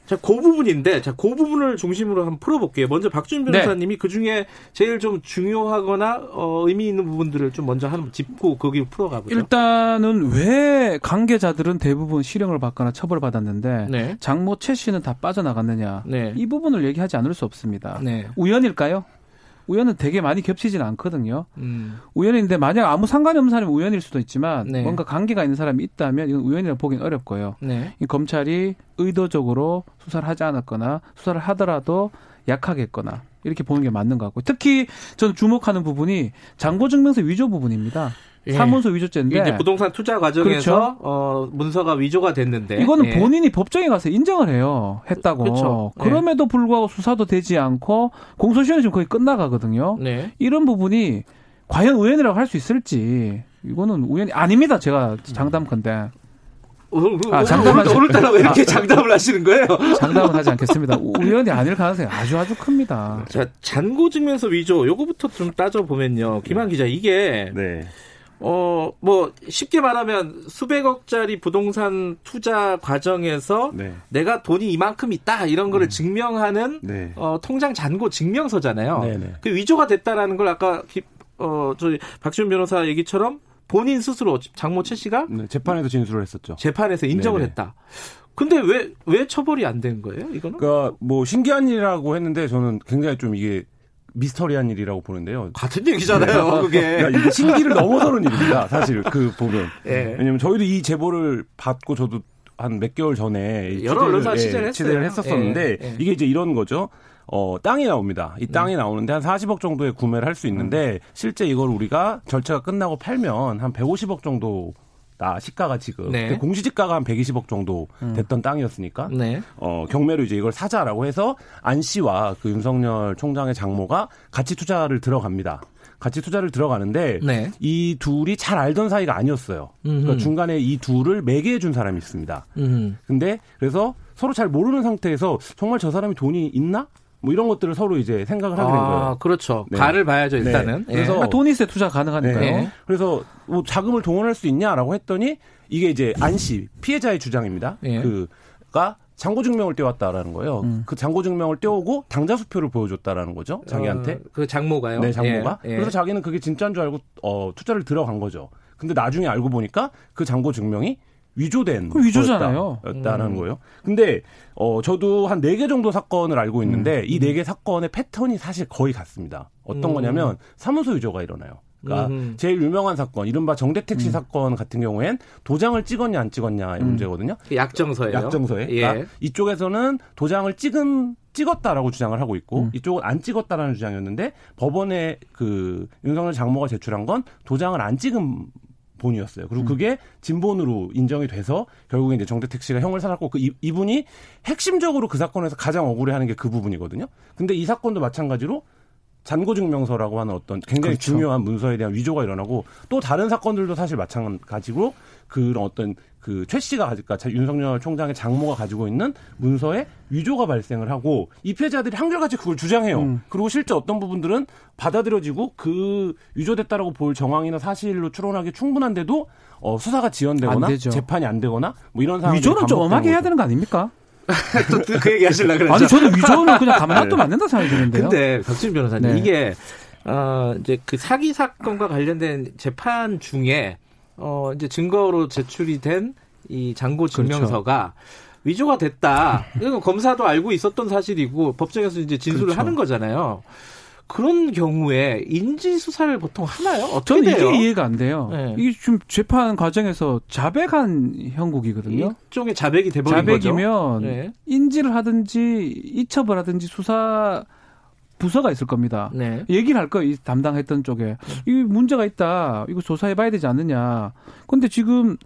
B: 자, 그 부분인데, 자, 그 부분을 중심으로 한번 풀어볼게요. 먼저 박준 네. 변호사님이 네. 그 중에 제일 좀 중요하거나 어, 의미 있는 부분들을 좀 먼저 한 짚고 거기 풀어가보죠.
G: 일단은 왜 관계자들은 대부분 실형을 받거나 처벌받았는데 네. 장모 최 씨는 다 빠져나갔느냐? 네. 이 부분을 얘기하지 않을 수 없습니다. 네. 우연일까요? 우연은 되게 많이 겹치진 않거든요. 음. 우연인데 만약 아무 상관이 없는 사람이 우연일 수도 있지만 네. 뭔가 관계가 있는 사람이 있다면 이건 우연이라고 보기는 어렵고요. 네. 이 검찰이 의도적으로 수사를 하지 않았거나 수사를 하더라도 약하게 했거나 이렇게 보는 게 맞는 것 같고 특히 저는 주목하는 부분이 장고증명서 위조 부분입니다. 예. 사문서 위조죄인데
B: 이제 부동산 투자 과정에서 그렇죠? 어, 문서가 위조가 됐는데
G: 이거는 예. 본인이 법정에 가서 인정을 해요 했다고 그렇죠. 예. 그럼에도 불구하고 수사도 되지 않고 공소시효는 지금 거의 끝나가거든요 네. 이런 부분이 과연 우연이라고 할 수 있을지 이거는 우연이 아닙니다 제가 장담컨대
B: 아, 장담 오늘따라 왜 이렇게 아, 장담을 하시는 거예요?
G: 장담은 하지 않겠습니다. 우연이 아닐 가능성이 아주 아주 큽니다.
B: 자, 잔고 증명서 위조 요거부터 좀 따져 보면요. 김한 기자 이게 네. 어, 뭐, 쉽게 말하면 수백억짜리 부동산 투자 과정에서 네. 내가 돈이 이만큼 있다, 이런 거를 음. 증명하는, 네. 어, 통장 잔고 증명서잖아요. 네네. 네. 그 위조가 됐다라는 걸 아까, 어, 저희 박지훈 변호사 얘기처럼 본인 스스로 장모 최 씨가
J: 네, 재판에서 진술을 했었죠.
B: 재판에서 인정을 네네. 했다. 근데 왜, 왜 처벌이 안 된 거예요, 이거는?
J: 그니까, 뭐, 신기한 일이라고 했는데, 저는 굉장히 좀 이게 미스터리한 일이라고 보는데요.
B: 같은 얘기잖아요, 네. 그게.
J: 신기를 넘어서는 일입니다, 사실. 그 보면. 네. 왜냐면 저희도 이 제보를 받고 저도 한 몇 개월 전에
B: 여러 언론사 예, 취재를,
J: 예, 취재를 했었었는데 예, 이게 이제 이런 거죠. 어, 땅이 나옵니다. 이 땅이 음. 나오는데 한 40억 정도에 구매를 할 수 있는데 음. 실제 이걸 우리가 절차가 끝나고 팔면 한 150억 정도 나 시가가 지금 네. 공시지가가 한 120억 정도 음. 됐던 음. 땅이었으니까 네. 어 경매로 이제 이걸 사자라고 해서 안 씨와 그 윤석열 총장의 장모가 같이 투자를 들어갑니다. 같이 투자를 들어가는데 네. 이 둘이 잘 알던 사이가 아니었어요. 그러니까 중간에 이 둘을 매개해 준 사람이 있습니다. 음흠. 근데 그래서 서로 잘 모르는 상태에서 정말 저 사람이 돈이 있나? 뭐 이런 것들을 서로 이제 생각을 하게 된 아, 거예요.
B: 그렇죠. 네. 간을 봐야죠 네. 일단은.
G: 네. 그래서 예. 돈 있어야 투자 가능하니까요. 네.
J: 그래서 뭐 자금을 동원할 수 있냐라고 했더니 이게 이제 안씨 피해자의 주장입니다. 예. 그가 장고 증명을 떼왔다라는 거예요. 음. 그 장고 증명을 떼오고 당자 수표를 보여줬다라는 거죠. 자기한테. 어,
B: 그 장모가요?
J: 네, 장모가. 예. 예. 그래서 자기는 그게 진짜인 줄 알고 어, 투자를 들어간 거죠. 근데 나중에 알고 보니까 그 장고 증명이 위조된
G: 위조잖아요.
J: 였다는 음. 거예요. 근데 어 저도 한 네 개 정도 사건을 알고 있는데 음. 이네 개 사건의 패턴이 사실 거의 같습니다. 어떤 음. 거냐면 사무소 위조가 일어나요. 그러니까 음. 제일 유명한 사건, 이른바 정대택 씨 음. 사건 같은 경우엔 도장을 찍었냐 안 찍었냐의 음. 문제거든요.
B: 그 약정서예요.
J: 약정서에. 예. 그러니까 이쪽에서는 도장을 찍은 찍었다라고 주장을 하고 있고 음. 이쪽은 안 찍었다라는 주장이었는데 법원에 그 윤석열 장모가 제출한 건 도장을 안 찍은 본이었어요. 그리고 음. 그게 진본으로 인정이 돼서 결국에 이제 정대택 씨가 형을 살았고 그 이, 분이 핵심적으로 그 사건에서 가장 억울해하는 게 그 부분이거든요. 근데 이 사건도 마찬가지로 잔고증명서라고 하는 어떤 굉장히 그렇죠. 중요한 문서에 대한 위조가 일어나고 또 다른 사건들도 사실 마찬가지로 그런 어떤 그 최 씨가 가질까 윤석열 총장의 장모가 가지고 있는 문서에 위조가 발생을 하고 이 피해자들이 한결같이 그걸 주장해요. 음. 그리고 실제 어떤 부분들은 받아들여지고 그 위조됐다라고 볼 정황이나 사실로 추론하기 충분한데도 어, 수사가 지연되거나 재판이 안 되거나 뭐 이런 상황
G: 위조는 좀 엄하게 해야 되는 거 아닙니까?
B: 또그 얘기 하실라 그랬죠.
G: 아니 저는 위조는 그냥 가만 놔두면 안 된다 생각이 드는데요.
B: 근데 박진 변호사님 네. 이게 어 이제 그 사기 사건과 관련된 재판 중에 어 이제 증거로 제출이 된이 장고 증명서가 그렇죠. 위조가 됐다. 이건 검사도 알고 있었던 사실이고 법정에서 이제 진술을 그렇죠. 하는 거잖아요. 그런 경우에 인지 수사를 보통 하나요? 어떻게
G: 저는
B: 돼요?
G: 이게 이해가 안 돼요. 네. 이게 지금 재판 과정에서 자백한 형국이거든요.
B: 일종의 자백이 돼버린
G: 자백이면 거죠. 네. 인지를 하든지 이첩을 하든지 수사 부서가 있을 겁니다. 네. 얘기를 할 거예요. 이 담당했던 쪽에. 이 문제가 있다. 이거 조사해 봐야 되지 않느냐. 근데 지금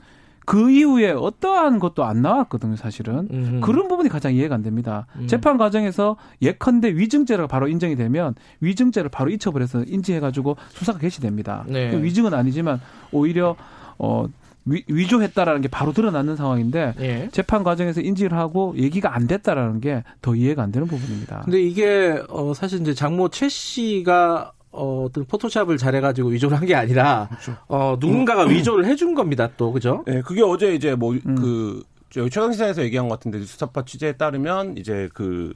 G: 그 이후에 어떠한 것도 안 나왔거든요, 사실은. 음흠. 그런 부분이 가장 이해가 안 됩니다. 음. 재판 과정에서 예컨대 위증죄가 바로 인정이 되면 위증죄를 바로 해서 인지해가지고 수사가 개시됩니다. 네. 위증은 아니지만 오히려 어 위, 위조했다라는 게 바로 드러나는 상황인데 예. 재판 과정에서 인지를 하고 얘기가 안 됐다라는 게 더 이해가 안 되는 부분입니다.
B: 근데 이게 어 사실 이제 장모 최 씨가 어, 어떤 포토샵을 잘해가지고 위조를 한 게 아니라 그렇죠. 어, 누군가가 음. 위조를 해준 겁니다. 또 그죠?
J: 네, 그게 어제 이제 뭐그 음. 그, 최강 시사에서 얘기한 것 같은데 수사파 취재에 따르면 이제 그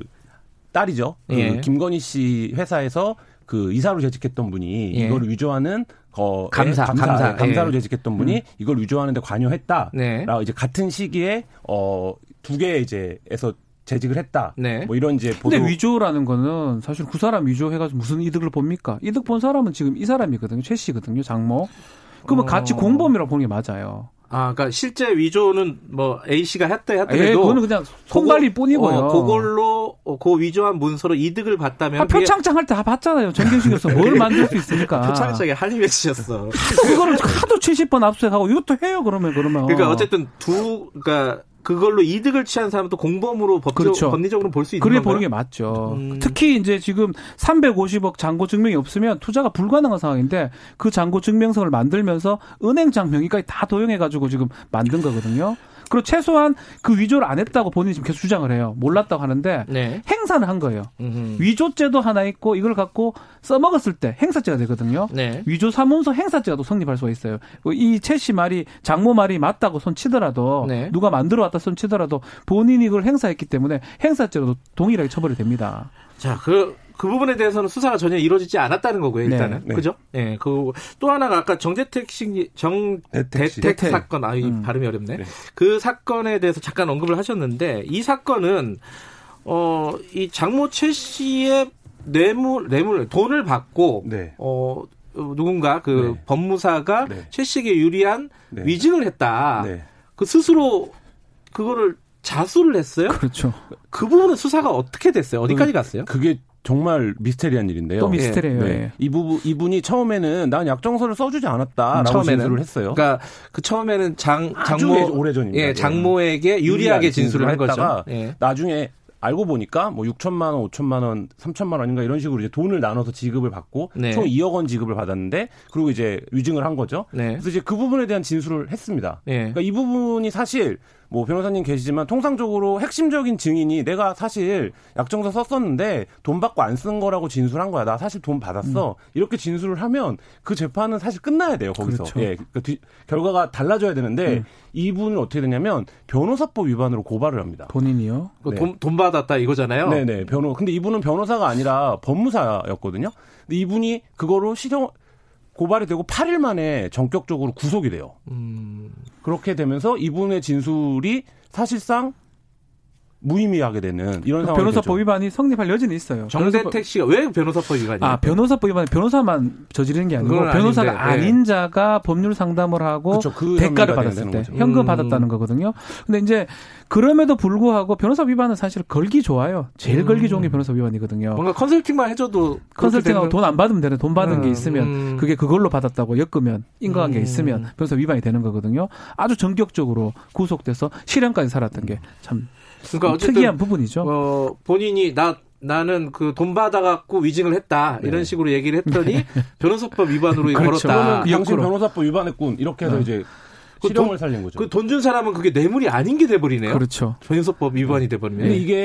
J: 딸이죠. 그 예. 김건희 씨 회사에서 그 이사로 재직했던 분이 예. 이걸 위조하는 어,
B: 감사, 감사, 감사,
J: 감사로 예. 재직했던 분이 음. 이걸 위조하는데 관여했다. 네. 라고 이제 같은 시기에 어, 두 개 이제에서 재직을 했다. 네. 뭐 이런 이제
G: 보도. 근데 위조라는 거는 사실 그 사람 위조해가지고 무슨 이득을 봅니까? 이득 본 사람은 지금 이 사람이거든요. 최 씨거든요. 장모. 그러면 어... 같이 공범이라고 보는 게 맞아요.
B: 아, 그러니까 실제 위조는 뭐 A 씨가 했다 했더라도 예,
G: 그거는 그냥 손발이 뿐이고요.
B: 어, 그걸로 어, 그 위조한 문서로 이득을 봤다면
G: 아, 표창장 할 때 다 봤잖아요. 전경식에서 뭘 만들 수 있습니까?
B: 표창장에 맺히셨어.
G: 그거를 하도 70번 압수하고 이것도 해요. 그러면 그러면.
B: 그러니까 어쨌든 두 그러니까 그걸로 이득을 취한 사람도 공범으로 법적, 그렇죠. 법리적으로 볼 수 있는
G: 그래 보는 게 맞죠. 음. 특히 이제 지금 350억 잔고 증명이 없으면 투자가 불가능한 상황인데 그 잔고 증명서를 만들면서 은행 장명의까지 다 도용해 가지고 지금 만든 거거든요. 그리고 최소한 그 위조를 안 했다고 본인이 지금 계속 주장을 해요. 몰랐다고 하는데 네. 행사는 한 거예요. 음흠. 위조죄도 하나 있고 이걸 갖고 써먹었을 때 행사죄가 되거든요. 네. 위조 사문서 행사죄가 또 성립할 수가 있어요. 이 최 씨 말이 장모 말이 맞다고 손 치더라도 네. 누가 만들어 왔다 손 치더라도 본인이 그걸 행사했기 때문에 행사죄로 동일하게 처벌이 됩니다.
B: 자, 그, 그 부분에 대해서는 수사가 전혀 이루어지지 않았다는 거고요, 네. 일단은. 네. 그죠? 예, 네, 그, 또 하나가 아까 정대택 씨, 정대택 사건, 아, 이 음. 발음이 어렵네. 네. 그 사건에 대해서 잠깐 언급을 하셨는데, 이 사건은, 어, 이 장모 최 씨의 뇌물, 뇌물, 돈을 받고, 네. 어, 누군가 그 네. 법무사가 네. 최 씨에게 유리한 위증을 했다. 그 스스로 그거를 자수를 했어요?
G: 그렇죠.
B: 그 부분은 수사가 어떻게 됐어요? 어디까지 갔어요?
J: 그게 정말 미스테리한 일인데요.
G: 또 미스테리예요. 네. 네.
J: 이 부분 이분이 처음에는 난 약정서를 써주지 않았다라고 처음에는, 진술을 했어요.
B: 그러니까 그 처음에는 장 장모
J: 오래전입니다.
B: 예, 장모에게 유리하게 진술을 한 거죠.
J: 예. 나중에 알고 보니까 뭐 6천만 원, 5천만 원, 3천만 원인가 이런 식으로 이제 돈을 나눠서 지급을 받고 네. 총 2억 원 지급을 받았는데 그리고 이제 위증을 한 거죠. 네. 그래서 이제 그 부분에 대한 진술을 했습니다. 네. 그러니까 이 부분이 사실 뭐 변호사님 계시지만 통상적으로 핵심적인 증인이 내가 사실 약정서 썼었는데 돈 받고 안 쓴 거라고 진술한 거야. 나 사실 돈 받았어. 음. 이렇게 진술을 하면 그 재판은 사실 끝나야 돼요. 거기서. 그렇죠. 예. 그 뒤, 결과가 달라져야 되는데 음. 이분은 어떻게 되냐면 변호사법 위반으로 고발을 합니다.
G: 본인이요?
B: 네. 돈, 돈 받았다 이거잖아요.
J: 네네. 변호. 근데 이분은 변호사가 아니라 법무사였거든요. 근데 이분이 그거로 실형 고발이 되고 8일 만에 전격적으로 구속이 돼요. 음. 그렇게 되면서 이분의 진술이 사실상 무의미하게 되는 이런 상황이
G: 변호사법 위반이 성립할 여지는 있어요.
B: 정대택 씨가 왜 변호사법 위반이에요?
G: 아 변호사법 위반 변호사만 저지르는 게 아니고 변호사가 아닌데, 네. 아닌 자가 법률 상담을 하고 그쵸, 그 대가를 받았을 때 현금 음. 받았다는 거거든요. 근데 이제 그럼에도 불구하고 변호사 위반은 사실 걸기 좋아요. 제일 음. 걸기 좋은 게 변호사 위반이거든요.
B: 뭔가 컨설팅만 해줘도
G: 컨설팅하고 돈안 받으면 되는 돈 받은 음. 게 있으면 음. 그게 그걸로 받았다고 엮으면 인과관계 음. 있으면 변호사 위반이 되는 거거든요. 아주 전격적으로 구속돼서 실형까지 살았던 게 참 그러니까 특이한 부분이죠.
B: 어, 본인이 나 나는 그 돈 받아갖고 위증을 했다 이런 네. 식으로 얘기를 했더니 네. 변호사법 위반으로 그렇죠. 걸었다.
J: 당신 변호사법 위반했군 이렇게 해서 네. 이제 그 실형을 살린 거죠.
B: 그 돈 준 사람은 그게 뇌물이 아닌 게 돼버리네요.
G: 그렇죠.
B: 변호사법 위반이 돼버리면.
J: 근데 이게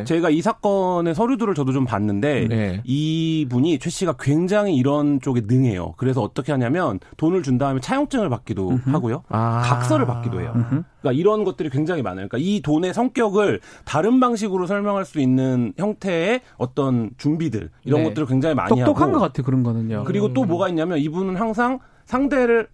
J: 예. 제가 이 사건의 서류들을 저도 좀 봤는데 네. 이분이 최 씨가 굉장히 이런 쪽에 능해요. 그래서 어떻게 하냐면 돈을 준 다음에 차용증을 받기도 음흠. 하고요. 아. 각서를 받기도 해요. 음흠. 그러니까 이런 것들이 굉장히 많아요. 그러니까 이 돈의 성격을 다른 방식으로 설명할 수 있는 형태의 어떤 준비들 이런 네. 것들을 굉장히 많이
G: 똑똑한
J: 하고
G: 똑똑한 것 같아 그런 거는요.
J: 그리고 음. 또 뭐가 있냐면 이분은 항상 상대를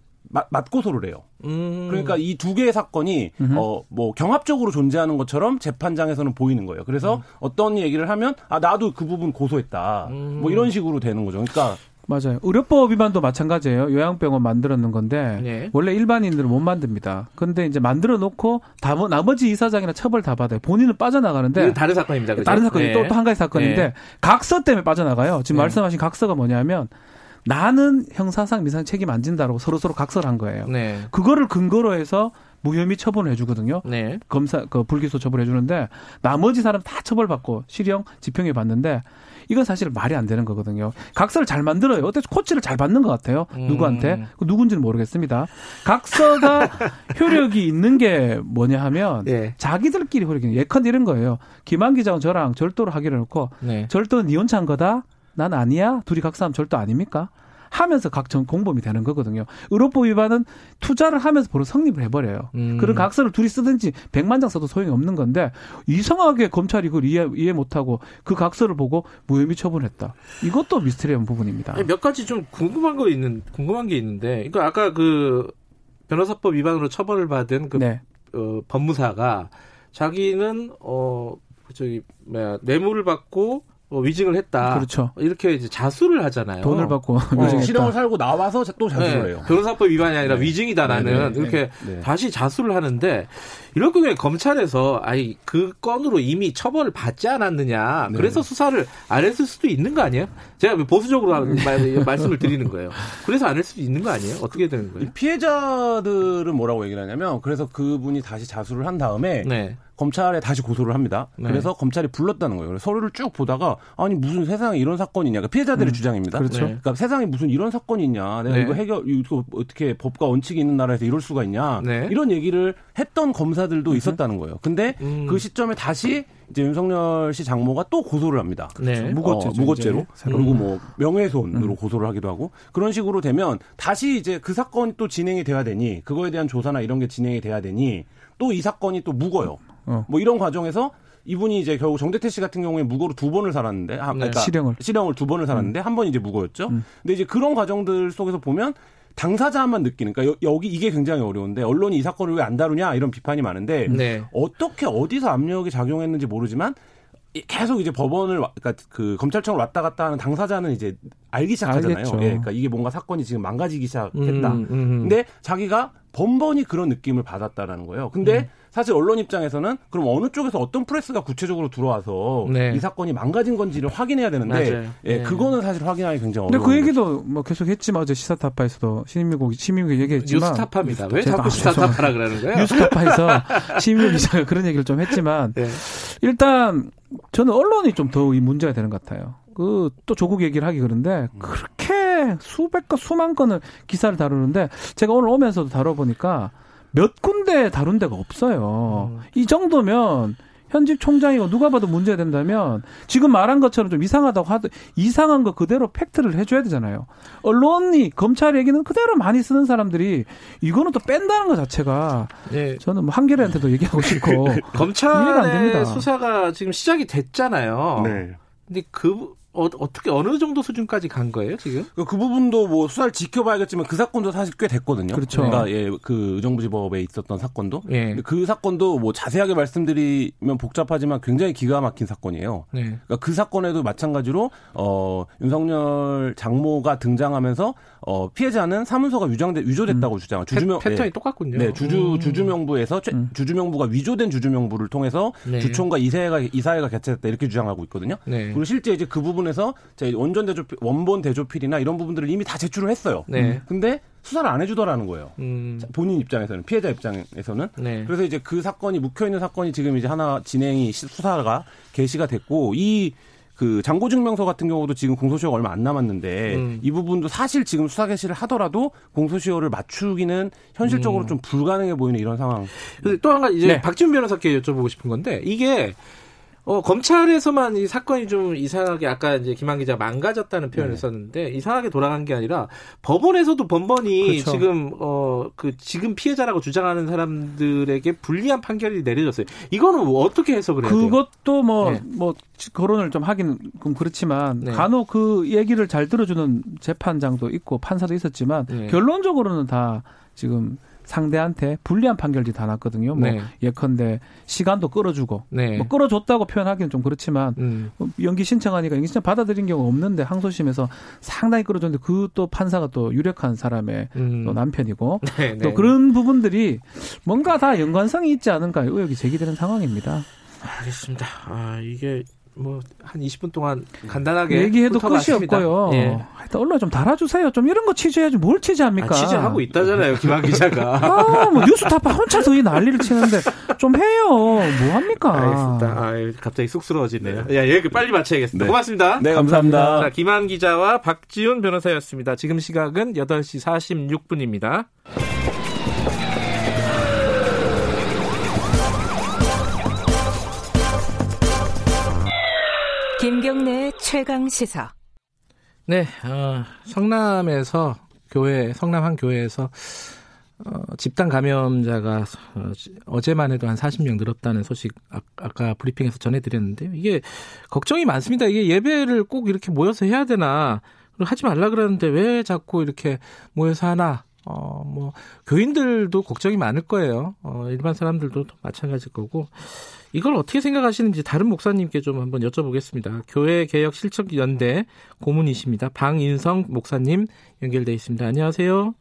J: 맞고소를 해요. 음. 그러니까 이 두 개의 사건이 어뭐 경합적으로 존재하는 것처럼 재판장에서는 보이는 거예요. 그래서 음. 어떤 얘기를 하면 아 나도 그 부분 고소했다. 음. 뭐 이런 식으로 되는 거죠. 그러니까
G: 맞아요. 의료법 위반도 마찬가지예요. 요양병원 만들었는 건데 네. 원래 일반인들은 못 만듭니다. 근데 이제 만들어 놓고 다 나머지 이사장이나 처벌 다 받아요. 본인은 빠져나가는데
B: 다른 사건입니다. 그죠?
G: 다른 사건이 네. 또또 한 가지 사건인데 네. 각서 때문에 빠져나가요. 지금 네. 말씀하신 각서가 뭐냐면 나는 형사상 미상 책임 안 진다라고 서로 서로 각설한 거예요. 네. 그거를 근거로 해서 무혐의 처분을 해주거든요. 네. 검사 그 불기소 처벌 해주는데 나머지 사람 다 처벌받고 실형 집행해 봤는데 이건 사실 말이 안 되는 거거든요. 각서를 잘 만들어요. 어때 코치를 잘 받는 것 같아요. 음. 누구한테 그 누군지는 모르겠습니다. 각서가 효력이 있는 게 뭐냐 하면 네. 자기들끼리 효력이 예컨 이런 거예요. 김한 기자는 저랑 절도를 하기로 해놓고 네. 절도는 이혼찬 거다. 난 아니야. 둘이 각서하면 절도 아닙니까? 하면서 각종 공범이 되는 거거든요. 의료법 위반은 투자를 하면서 바로 성립을 해버려요. 음. 그런 각서를 둘이 쓰든지 백만 장 써도 소용이 없는 건데 이상하게 검찰이 그걸 이해, 이해 못하고 그 각서를 보고 무혐의 처분했다. 이것도 미스테리한 부분입니다.
B: 몇 가지 좀 궁금한 거 있는 궁금한 게 있는데, 그러니까 아까 그 변호사법 위반으로 처벌을 받은 그 네. 어, 법무사가 자기는 어 저기 뭐야 뇌물을 받고 어, 위증을 했다.
G: 그렇죠.
B: 이렇게 이제 자수를 하잖아요.
G: 돈을 받고
J: 어, 실형을 살고 나와서 또 자수를
B: 네.
J: 해요.
B: 변호사법 위반이 아니라 네. 위증이다 나는 네, 네, 네. 이렇게 네. 다시 자수를 하는데 이럴 경우에 검찰에서 아니 그 건으로 이미 처벌을 받지 않았느냐. 그래서 수사를 안 했을 수도 있는 거 아니에요? 제가 보수적으로 말, 말씀을 드리는 거예요. 그래서 안할 수도 있는 거 아니에요? 어떻게 되는 거예요?
J: 피해자들은 뭐라고 얘기를 하냐면 그래서 그분이 다시 자수를 한 다음에 검찰에 다시 고소를 합니다. 네. 그래서 검찰이 불렀다는 거예요. 서류를 쭉 보다가 아니 무슨 세상에 이런 사건이 있냐. 그러니까 피해자들의 음. 주장입니다.
G: 그렇죠.
J: 네. 그러니까 세상에 무슨 이런 사건이 있냐. 내가 네. 이거 해결 이거 어떻게 법과 원칙이 있는 나라에서 이럴 수가 있냐. 네. 이런 얘기를 했던 검사들도 음. 있었다는 거예요. 근데 음. 그 시점에 다시 이제 윤석열 씨 장모가 또 고소를 합니다.
G: 네.
J: 무고죄, 어, 무고죄로 그리고 뭐 명예훼손으로 음. 고소를 하기도 하고 그런 식으로 되면 다시 이제 그 사건이 또 진행이 돼야 되니 그거에 대한 조사나 이런 게 진행이 돼야 되니 또 이 사건이 또 묵어요. 어. 뭐 이런 과정에서 이분이 이제 결국 정대태 씨 같은 경우에 무고로 두 번을 살았는데, 아, 그러니까
G: 네. 실형을
J: 실형을 두 번을 살았는데 음. 한번 이제 무고였죠. 음. 근데 이제 그런 과정들 속에서 보면 당사자만 느끼는 그러니까 여, 기 이게 굉장히 어려운데 언론이 이 사건을 왜 안 다루냐 이런 비판이 많은데 네. 어떻게 어디서 압력이 작용했는지 모르지만 계속 이제 법원을 그러니까 그 검찰청을 왔다 갔다 하는 당사자는 이제 알기 시작하잖아요. 예, 그러니까 이게 뭔가 사건이 지금 망가지기 시작했다. 음, 음, 음. 근데 자기가 번번이 그런 느낌을 받았다라는 거예요. 근데 음. 사실 언론 입장에서는 그럼 어느 쪽에서 어떤 프레스가 구체적으로 들어와서 네. 이 사건이 망가진 건지를 확인해야 되는데 예, 네. 그거는 사실 확인하기 굉장히
G: 어려워요. 근데 그 얘기도 뭐 계속 했지만 어제 시사타파에서도 신임미국 신임미국 얘기했지만
B: 뉴스타파입니다. 왜 자꾸 시사타파라 그러는 거예요?
G: 뉴스타파에서 신임미국 기자가 그런 얘기를 좀 했지만 네. 일단 저는 언론이 좀 더 이 문제가 되는 것 같아요. 그 또 조국 얘기를 하기 그런데 그렇게 수백 건 수만 건을 기사를 다루는데 제가 오늘 오면서도 다뤄보니까 몇 군데 다룬 데가 없어요. 음. 이 정도면 현직 총장이고 누가 봐도 문제가 된다면 지금 말한 것처럼 좀 이상하다고 하도 이상한 거 그대로 팩트를 해줘야 되잖아요. 언론이 검찰 얘기는 그대로 많이 쓰는 사람들이 이거는 또 뺀다는 것 자체가 네. 저는 뭐 한겨레한테도 얘기하고 싶고
B: 검찰의 수사가 지금 시작이 됐잖아요. 네. 근데 그 어, 떻게 어느 정도 수준까지 간 거예요 지금?
J: 그, 그, 부분도 뭐 수사를 지켜봐야겠지만 그 사건도 사실 꽤 됐거든요. 그렇죠. 그러니까 예, 그 의정부지법에 있었던 사건도. 예. 그 사건도 뭐 자세하게 말씀드리면 복잡하지만 굉장히 기가 막힌 사건이에요. 네. 그러니까 그 사건에도 마찬가지로 어 윤석열 장모가 등장하면서 어 피해자는 사문서가 위장돼 위조됐다고 음. 주장.
B: 주주명 패 턴이 예. 똑같군요.
J: 네, 주주 음. 주주명부에서 음. 주주명부가 위조된 주주명부를 통해서 네. 주총과 이사회가 이사회가 개최했다 이렇게 주장하고 있거든요. 네. 그리고 실제 이제 그 부분 부분에서 원전 대조 원본 대조필이나 이런 부분들을 이미 다 제출을 했어요. 네. 근데 수사를 안 해주더라는 거예요. 음. 본인 입장에서는 피해자 입장에서는. 네. 그래서 이제 그 사건이 묵혀 있는 사건이 지금 이제 하나 진행이 수사가 개시가 됐고 이 그 장고증명서 같은 경우도 지금 공소시효가 얼마 안 남았는데 음. 이 부분도 사실 지금 수사 개시를 하더라도 공소시효를 맞추기는 현실적으로 음. 좀 불가능해 보이는 이런 상황.
B: 또 한 가지 이제 네. 박지훈 변호사께 여쭤보고 싶은 건데 이게 어, 검찰에서만 이 사건이 좀 이상하게 아까 이제 김한 기자 망가졌다는 표현을 네. 썼는데 이상하게 돌아간 게 아니라 법원에서도 번번이 그렇죠. 지금 어 그 지금 피해자라고 주장하는 사람들에게 불리한 판결이 내려졌어요. 이거는 어떻게 해석을 해야
G: 돼요? 그것도 뭐뭐 네. 뭐 거론을 좀 하긴 좀 그렇지만 네. 간혹 그 얘기를 잘 들어주는 재판장도 있고 판사도 있었지만 네. 결론적으로는 다 지금 상대한테 불리한 판결이 다 났거든요. 뭐 네. 예컨대 시간도 끌어주고 네. 뭐 끌어줬다고 표현하기는 좀 그렇지만 음. 뭐 연기 신청하니까 연기 신청 받아들인 경우 없는데 항소심에서 상당히 끌어줬는데 그 또 판사가 또 유력한 사람의 음. 또 남편이고 네, 또 네. 그런 부분들이 뭔가 다 연관성이 있지 않은가 의혹이 제기되는 상황입니다.
B: 알겠습니다. 아 이게 뭐 한 20분 동안 간단하게
G: 얘기해도 끝이 맞습니다. 없고요. 예. 하여튼 언론 좀 달아주세요. 좀 이런 거 취재해야지 뭘 취재합니까? 아,
B: 취재하고 있다잖아요, 김한 기자가.
G: 아, 뭐 뉴스타파 혼자서 이 난리를 치는데 좀 해요. 뭐 합니까?
B: 알겠습니다. 아, 갑자기 쑥스러워지네요. 야, 얘기 빨리 마쳐야겠습니다. 네. 고맙습니다.
J: 네, 감사합니다.
B: 자, 김한 기자와 박지훈 변호사였습니다. 지금 시각은 8시 46분입니다.
I: 김경래 최강 시사.
K: 네, 어, 성남에서 교회, 성남 한 교회에서 어, 집단 감염자가 어, 제만 해도 한 40명 늘었다는 소식 아, 까 브리핑에서 전해드렸는데요. 이게 걱정이 많습니다. 이게 예배를 꼭 이렇게 모여서 해야 되나 하지 말라 그러는데 왜 자꾸 이렇게 모여서 하나? 어, 뭐 교인들도 걱정이 많을 거예요. 어, 일반 사람들도 마찬가지일 거고 이걸 어떻게 생각하시는지 다른 목사님께 좀 한번 여쭤보겠습니다. 교회 개혁 실천 연대 고문이십니다. 방인성 목사님 연결돼 있습니다. 안녕하세요.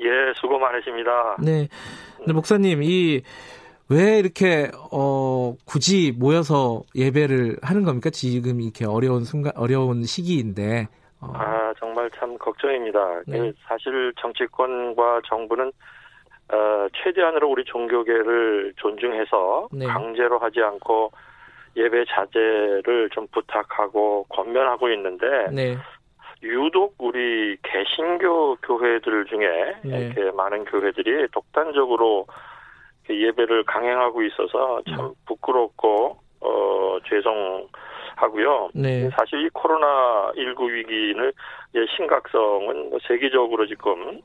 L: 예, 수고 많으십니다.
K: 네. 목사님 이 왜 이렇게 어 굳이 모여서 예배를 하는 겁니까? 지금 이렇게 어려운 순간 어려운 시기인데.
L: 어. 아, 정말 참 걱정입니다. 네. 사실 정치권과 정부는 어, 최대한으로 우리 종교계를 존중해서 네. 강제로 하지 않고 예배 자제를 좀 부탁하고 권면하고 있는데 네. 유독 우리 개신교 교회들 중에 네. 이렇게 많은 교회들이 독단적으로 예배를 강행하고 있어서 참 음. 부끄럽고 어 죄송하고요. 네. 사실 이 코로나 19 위기는 심각성은 뭐 세계적으로 지금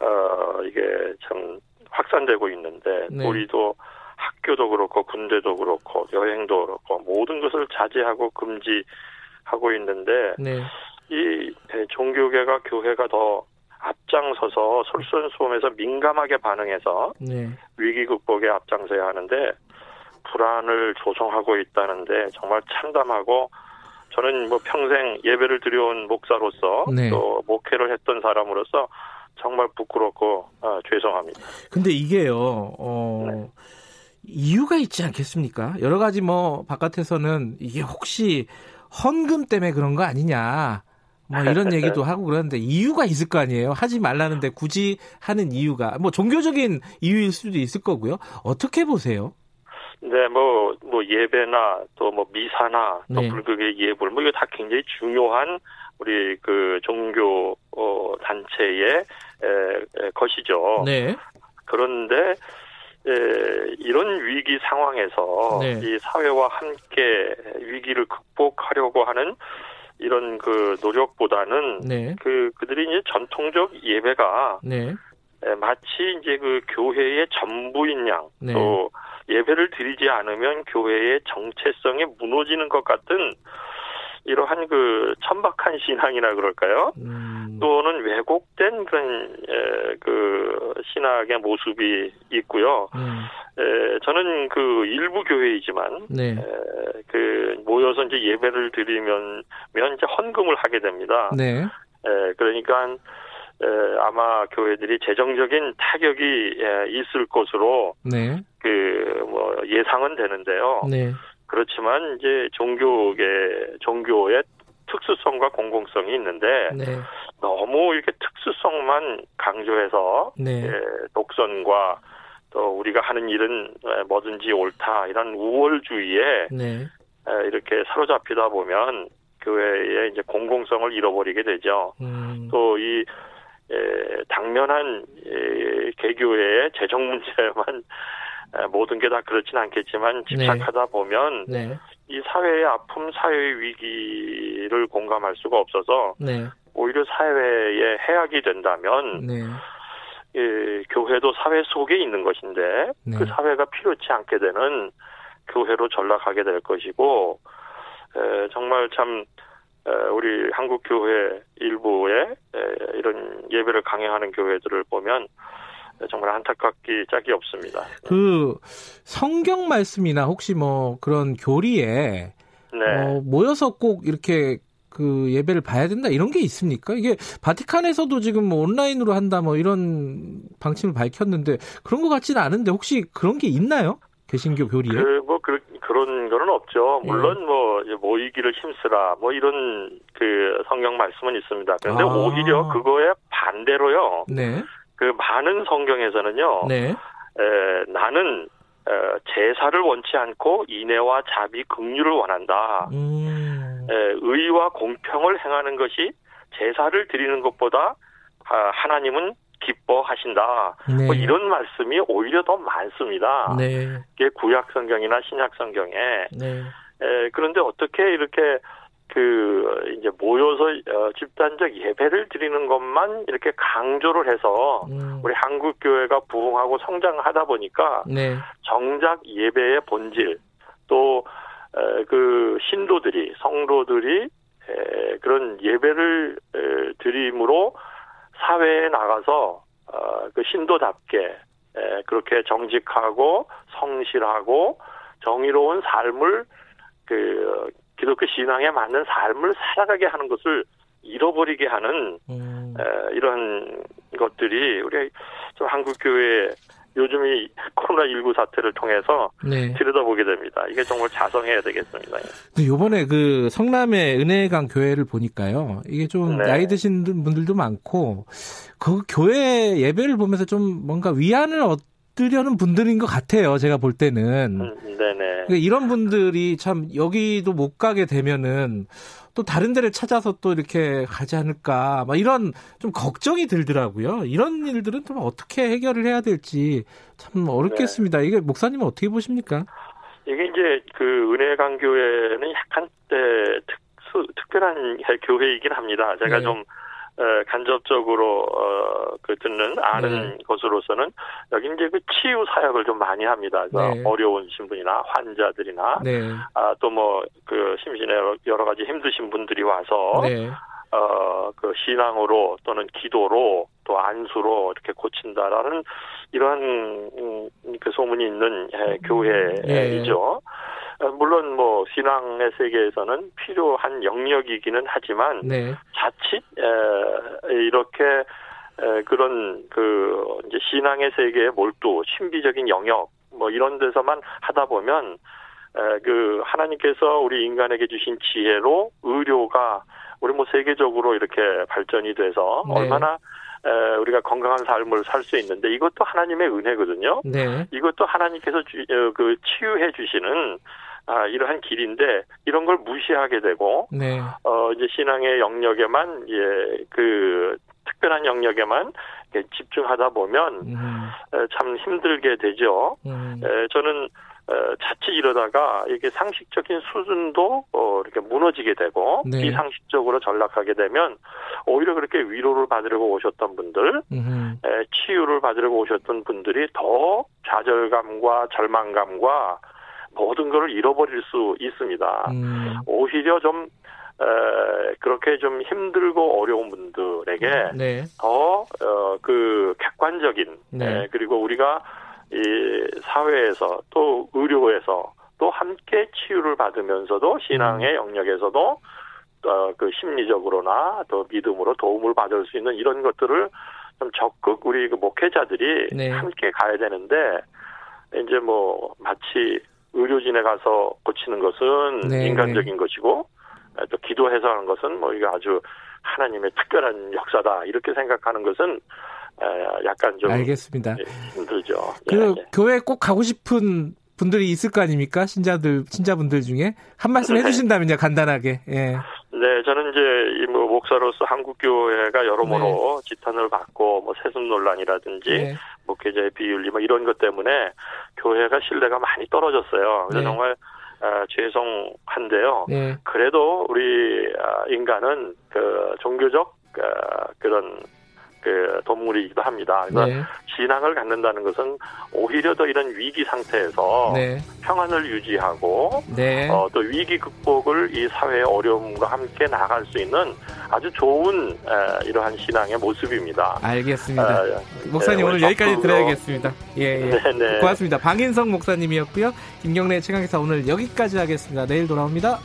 L: 어 이게 참 확산되고 있는데 네. 우리도 학교도 그렇고 군대도 그렇고 여행도 그렇고 모든 것을 자제하고 금지하고 있는데 네. 이 종교계가 교회가 더 앞장서서 솔선수범해서 민감하게 반응해서 네. 위기 극복에 앞장서야 하는데 불안을 조성하고 있다는데 정말 참담하고 저는 뭐 평생 예배를 드려온 목사로서 네. 또 목회를 했던 사람으로서 정말 부끄럽고 어, 죄송합니다.
K: 근데 이게요, 어, 네. 이유가 있지 않겠습니까? 여러 가지 뭐 바깥에서는 이게 혹시 헌금 때문에 그런 거 아니냐. 뭐 이런 얘기도 하고 그러는데 이유가 있을 거 아니에요. 하지 말라는데 굳이 하는 이유가 뭐 종교적인 이유일 수도 있을 거고요. 어떻게 보세요?
L: 네, 뭐, 뭐 예배나 또 뭐 미사나 또 네. 불교의 예불 뭐 이거 다 굉장히 중요한 우리 그 종교 어 단체의 에, 에, 것이죠. 네. 그런데 에, 이런 위기 상황에서 네. 이 사회와 함께 위기를 극복하려고 하는 이런 그 노력보다는 네. 그 그들이 이제 전통적 예배가 네. 에, 마치 이제 그 교회의 전부인 양, 네. 또 예배를 드리지 않으면 교회의 정체성이 무너지는 것 같은 이러한 그 천박한 신앙이나 그럴까요? 음. 또는 왜곡된 그런 에, 그 신학의 모습이 있고요. 음. 에, 저는 그 일부 교회이지만 네. 에, 그 모여서 이제 예배를 드리면 면 이제 헌금을 하게 됩니다. 네. 에, 그러니까 에, 아마 교회들이 재정적인 타격이 에, 있을 것으로 네. 그뭐 예상은 되는데요. 네. 그렇지만 이제 종교계 종교의 특수성과 공공성이 있는데 네. 너무 이렇게 특수성만 강조해서 네. 예, 독선과 또 우리가 하는 일은 예, 뭐든지 옳다 이런 우월주의에 네. 예, 이렇게 사로잡히다 보면 교회의 이제 공공성을 잃어버리게 되죠. 음. 또이 예, 당면한 예, 개교회의 재정 문제만 모든 게 다 그렇진 않겠지만 네. 집착하다 네. 보면 네. 이 사회의 아픔, 사회의 위기를 공감할 수가 없어서 네. 오히려 사회에 해악이 된다면 네. 예, 교회도 사회 속에 있는 것인데 네. 그 사회가 필요치 않게 되는 교회로 전락하게 될 것이고 에, 정말 참 에, 우리 한국 교회 일부의 에, 이런 예배를 강행하는 교회들을 보면 정말 안타깝기 짝이 없습니다.
K: 그 성경 말씀이나 혹시 뭐 그런 교리에 네. 어, 모여서 꼭 이렇게 그 예배를 봐야 된다 이런 게 있습니까? 이게 바티칸에서도 지금 뭐 온라인으로 한다 뭐 이런 방침을 밝혔는데 그런 것 같지는 않은데 혹시 그런 게 있나요? 개신교 교리에?
L: 그뭐 그, 그런 거는 없죠. 물론 예. 뭐 모이기를 힘쓰라 뭐 이런 그 성경 말씀은 있습니다. 그런데 아. 오히려 그거에 반대로요. 네. 그 많은 성경에서는요. 네. 에, 나는 에, 제사를 원치 않고 인애와 자비, 긍휼을 원한다. 음. 에, 의와 공평을 행하는 것이 제사를 드리는 것보다 아, 하나님은 기뻐하신다. 네. 뭐 이런 말씀이 오히려 더 많습니다. 네. 이게 구약 성경이나 신약 성경에. 네. 에, 그런데 어떻게 이렇게 그 이제 모여서 어, 집단적 예배를 드리는 것만 이렇게 강조를 해서 음. 우리 한국 교회가 부흥하고 성장하다 보니까 네. 정작 예배의 본질 또 그 신도들이 성도들이 에, 그런 예배를 에, 드림으로 사회에 나가서 어, 그 신도답게 에, 그렇게 정직하고 성실하고 정의로운 삶을 그 기독교 신앙에 맞는 삶을 살아가게 하는 것을 잃어버리게 하는 음. 에, 이런 것들이 우리 좀 한국 교회 요즘 이 코로나 19 사태를 통해서 네. 들여다보게 됩니다. 이게 정말 자성해야 되겠습니다.
B: 근데 요번에 그 성남의 은혜강 교회를 보니까요. 이게 좀 네. 나이 드신 분들도 많고 그 교회 예배를 보면서 좀 뭔가 위안을 얻 으려는 분들인 것 같아요. 제가 볼 때는. 음, 네네. 그러니까 이런 분들이 참 여기도 못 가게 되면은 또 다른 데를 찾아서 또 이렇게 가지 않을까 막 이런 좀 걱정이 들더라고요. 이런 일들은 좀 어떻게 해결을 해야 될지 참 어렵겠습니다. 네. 이게 목사님은 어떻게 보십니까?
L: 이게 이제 그 은혜 강교회는 약간 때 특수 특별한 교회이긴 합니다. 제가 네. 좀 간접적으로 어, 그 듣는 아는 네. 것으로서는 여기 이제 그 치유 사역을 좀 많이 합니다. 네. 어려운 신분이나 환자들이나 네. 아, 또 뭐 그 심신에 여러 가지 힘드신 분들이 와서 네. 어, 그 신앙으로 또는 기도로 또 안수로 이렇게 고친다라는 이러한 음, 그 소문이 있는 예, 교회이죠. 네. 물론 뭐 신앙의 세계에서는 필요한 영역이기는 하지만 네. 자칫 에, 이렇게 에, 그런 그 이제 신앙의 세계의 몰두, 신비적인 영역 뭐 이런 데서만 하다 보면 에, 그 하나님께서 우리 인간에게 주신 지혜로 의료가 우리 뭐 세계적으로 이렇게 발전이 돼서 네. 얼마나 에, 우리가 건강한 삶을 살 수 있는데 이것도 하나님의 은혜거든요. 네. 이것도 하나님께서 주, 어, 그 치유해 주시는 아, 이러한 길인데 이런 걸 무시하게 되고 네. 어 이제 신앙의 영역에만 예 그 특별한 영역에만 집중하다 보면 음. 참 힘들게 되죠. 음. 에, 저는 어, 자칫 이러다가 이게 상식적인 수준도 어, 이렇게 무너지게 되고 네. 비상식적으로 전락하게 되면 오히려 그렇게 위로를 받으려고 오셨던 분들, 에, 치유를 받으려고 오셨던 분들이 더 좌절감과 절망감과 모든 것을 잃어버릴 수 있습니다. 음. 오히려 좀 에, 그렇게 좀 힘들고 어려운 분들에게 네. 더그 어, 객관적인 네. 에, 그리고 우리가 이 사회에서 또 의료에서 또 함께 치유를 받으면서도 신앙의 음. 영역에서도 어, 그 심리적으로나 또 믿음으로 도움을 받을 수 있는 이런 것들을 좀 적극 우리 그 목회자들이 네. 함께 가야 되는데 이제 뭐 마치 의료진에 가서 고치는 것은 네, 인간적인 네. 것이고 또 기도해서 하는 것은 뭐 이게 아주 하나님의 특별한 역사다 이렇게 생각하는 것은 약간 좀
B: 알겠습니다.
L: 예, 힘들죠.
B: 그 예, 예. 교회 꼭 가고 싶은 분들이 있을 거 아닙니까? 신자들 신자분들 중에 한 말씀 네. 해주신다면요 간단하게. 예.
L: 네, 저는 이제 뭐 목사로서 한국 교회가 여러모로 네. 지탄을 받고 뭐 세습 논란이라든지 네. 목회자의 비윤리 뭐 이런 것 때문에 교회가 신뢰가 많이 떨어졌어요. 그래서 네. 정말 아, 죄송한데요. 네. 그래도 우리 아, 인간은 그 종교적 아, 그런 그 동물이기도 합니다. 그래서 네. 신앙을 갖는다는 것은 오히려 더 이런 위기 상태에서 네. 평안을 유지하고 네. 어, 또 위기 극복을 이 사회의 어려움과 함께 나갈 수 있는 아주 좋은 에, 이러한 신앙의 모습입니다.
B: 알겠습니다. 에, 목사님 네, 오늘 여기까지 들어야겠습니다. 예, 예. 네, 네. 고맙습니다. 방인성 목사님이었고요. 김경래 최강기사 오늘 여기까지 하겠습니다. 내일 돌아옵니다.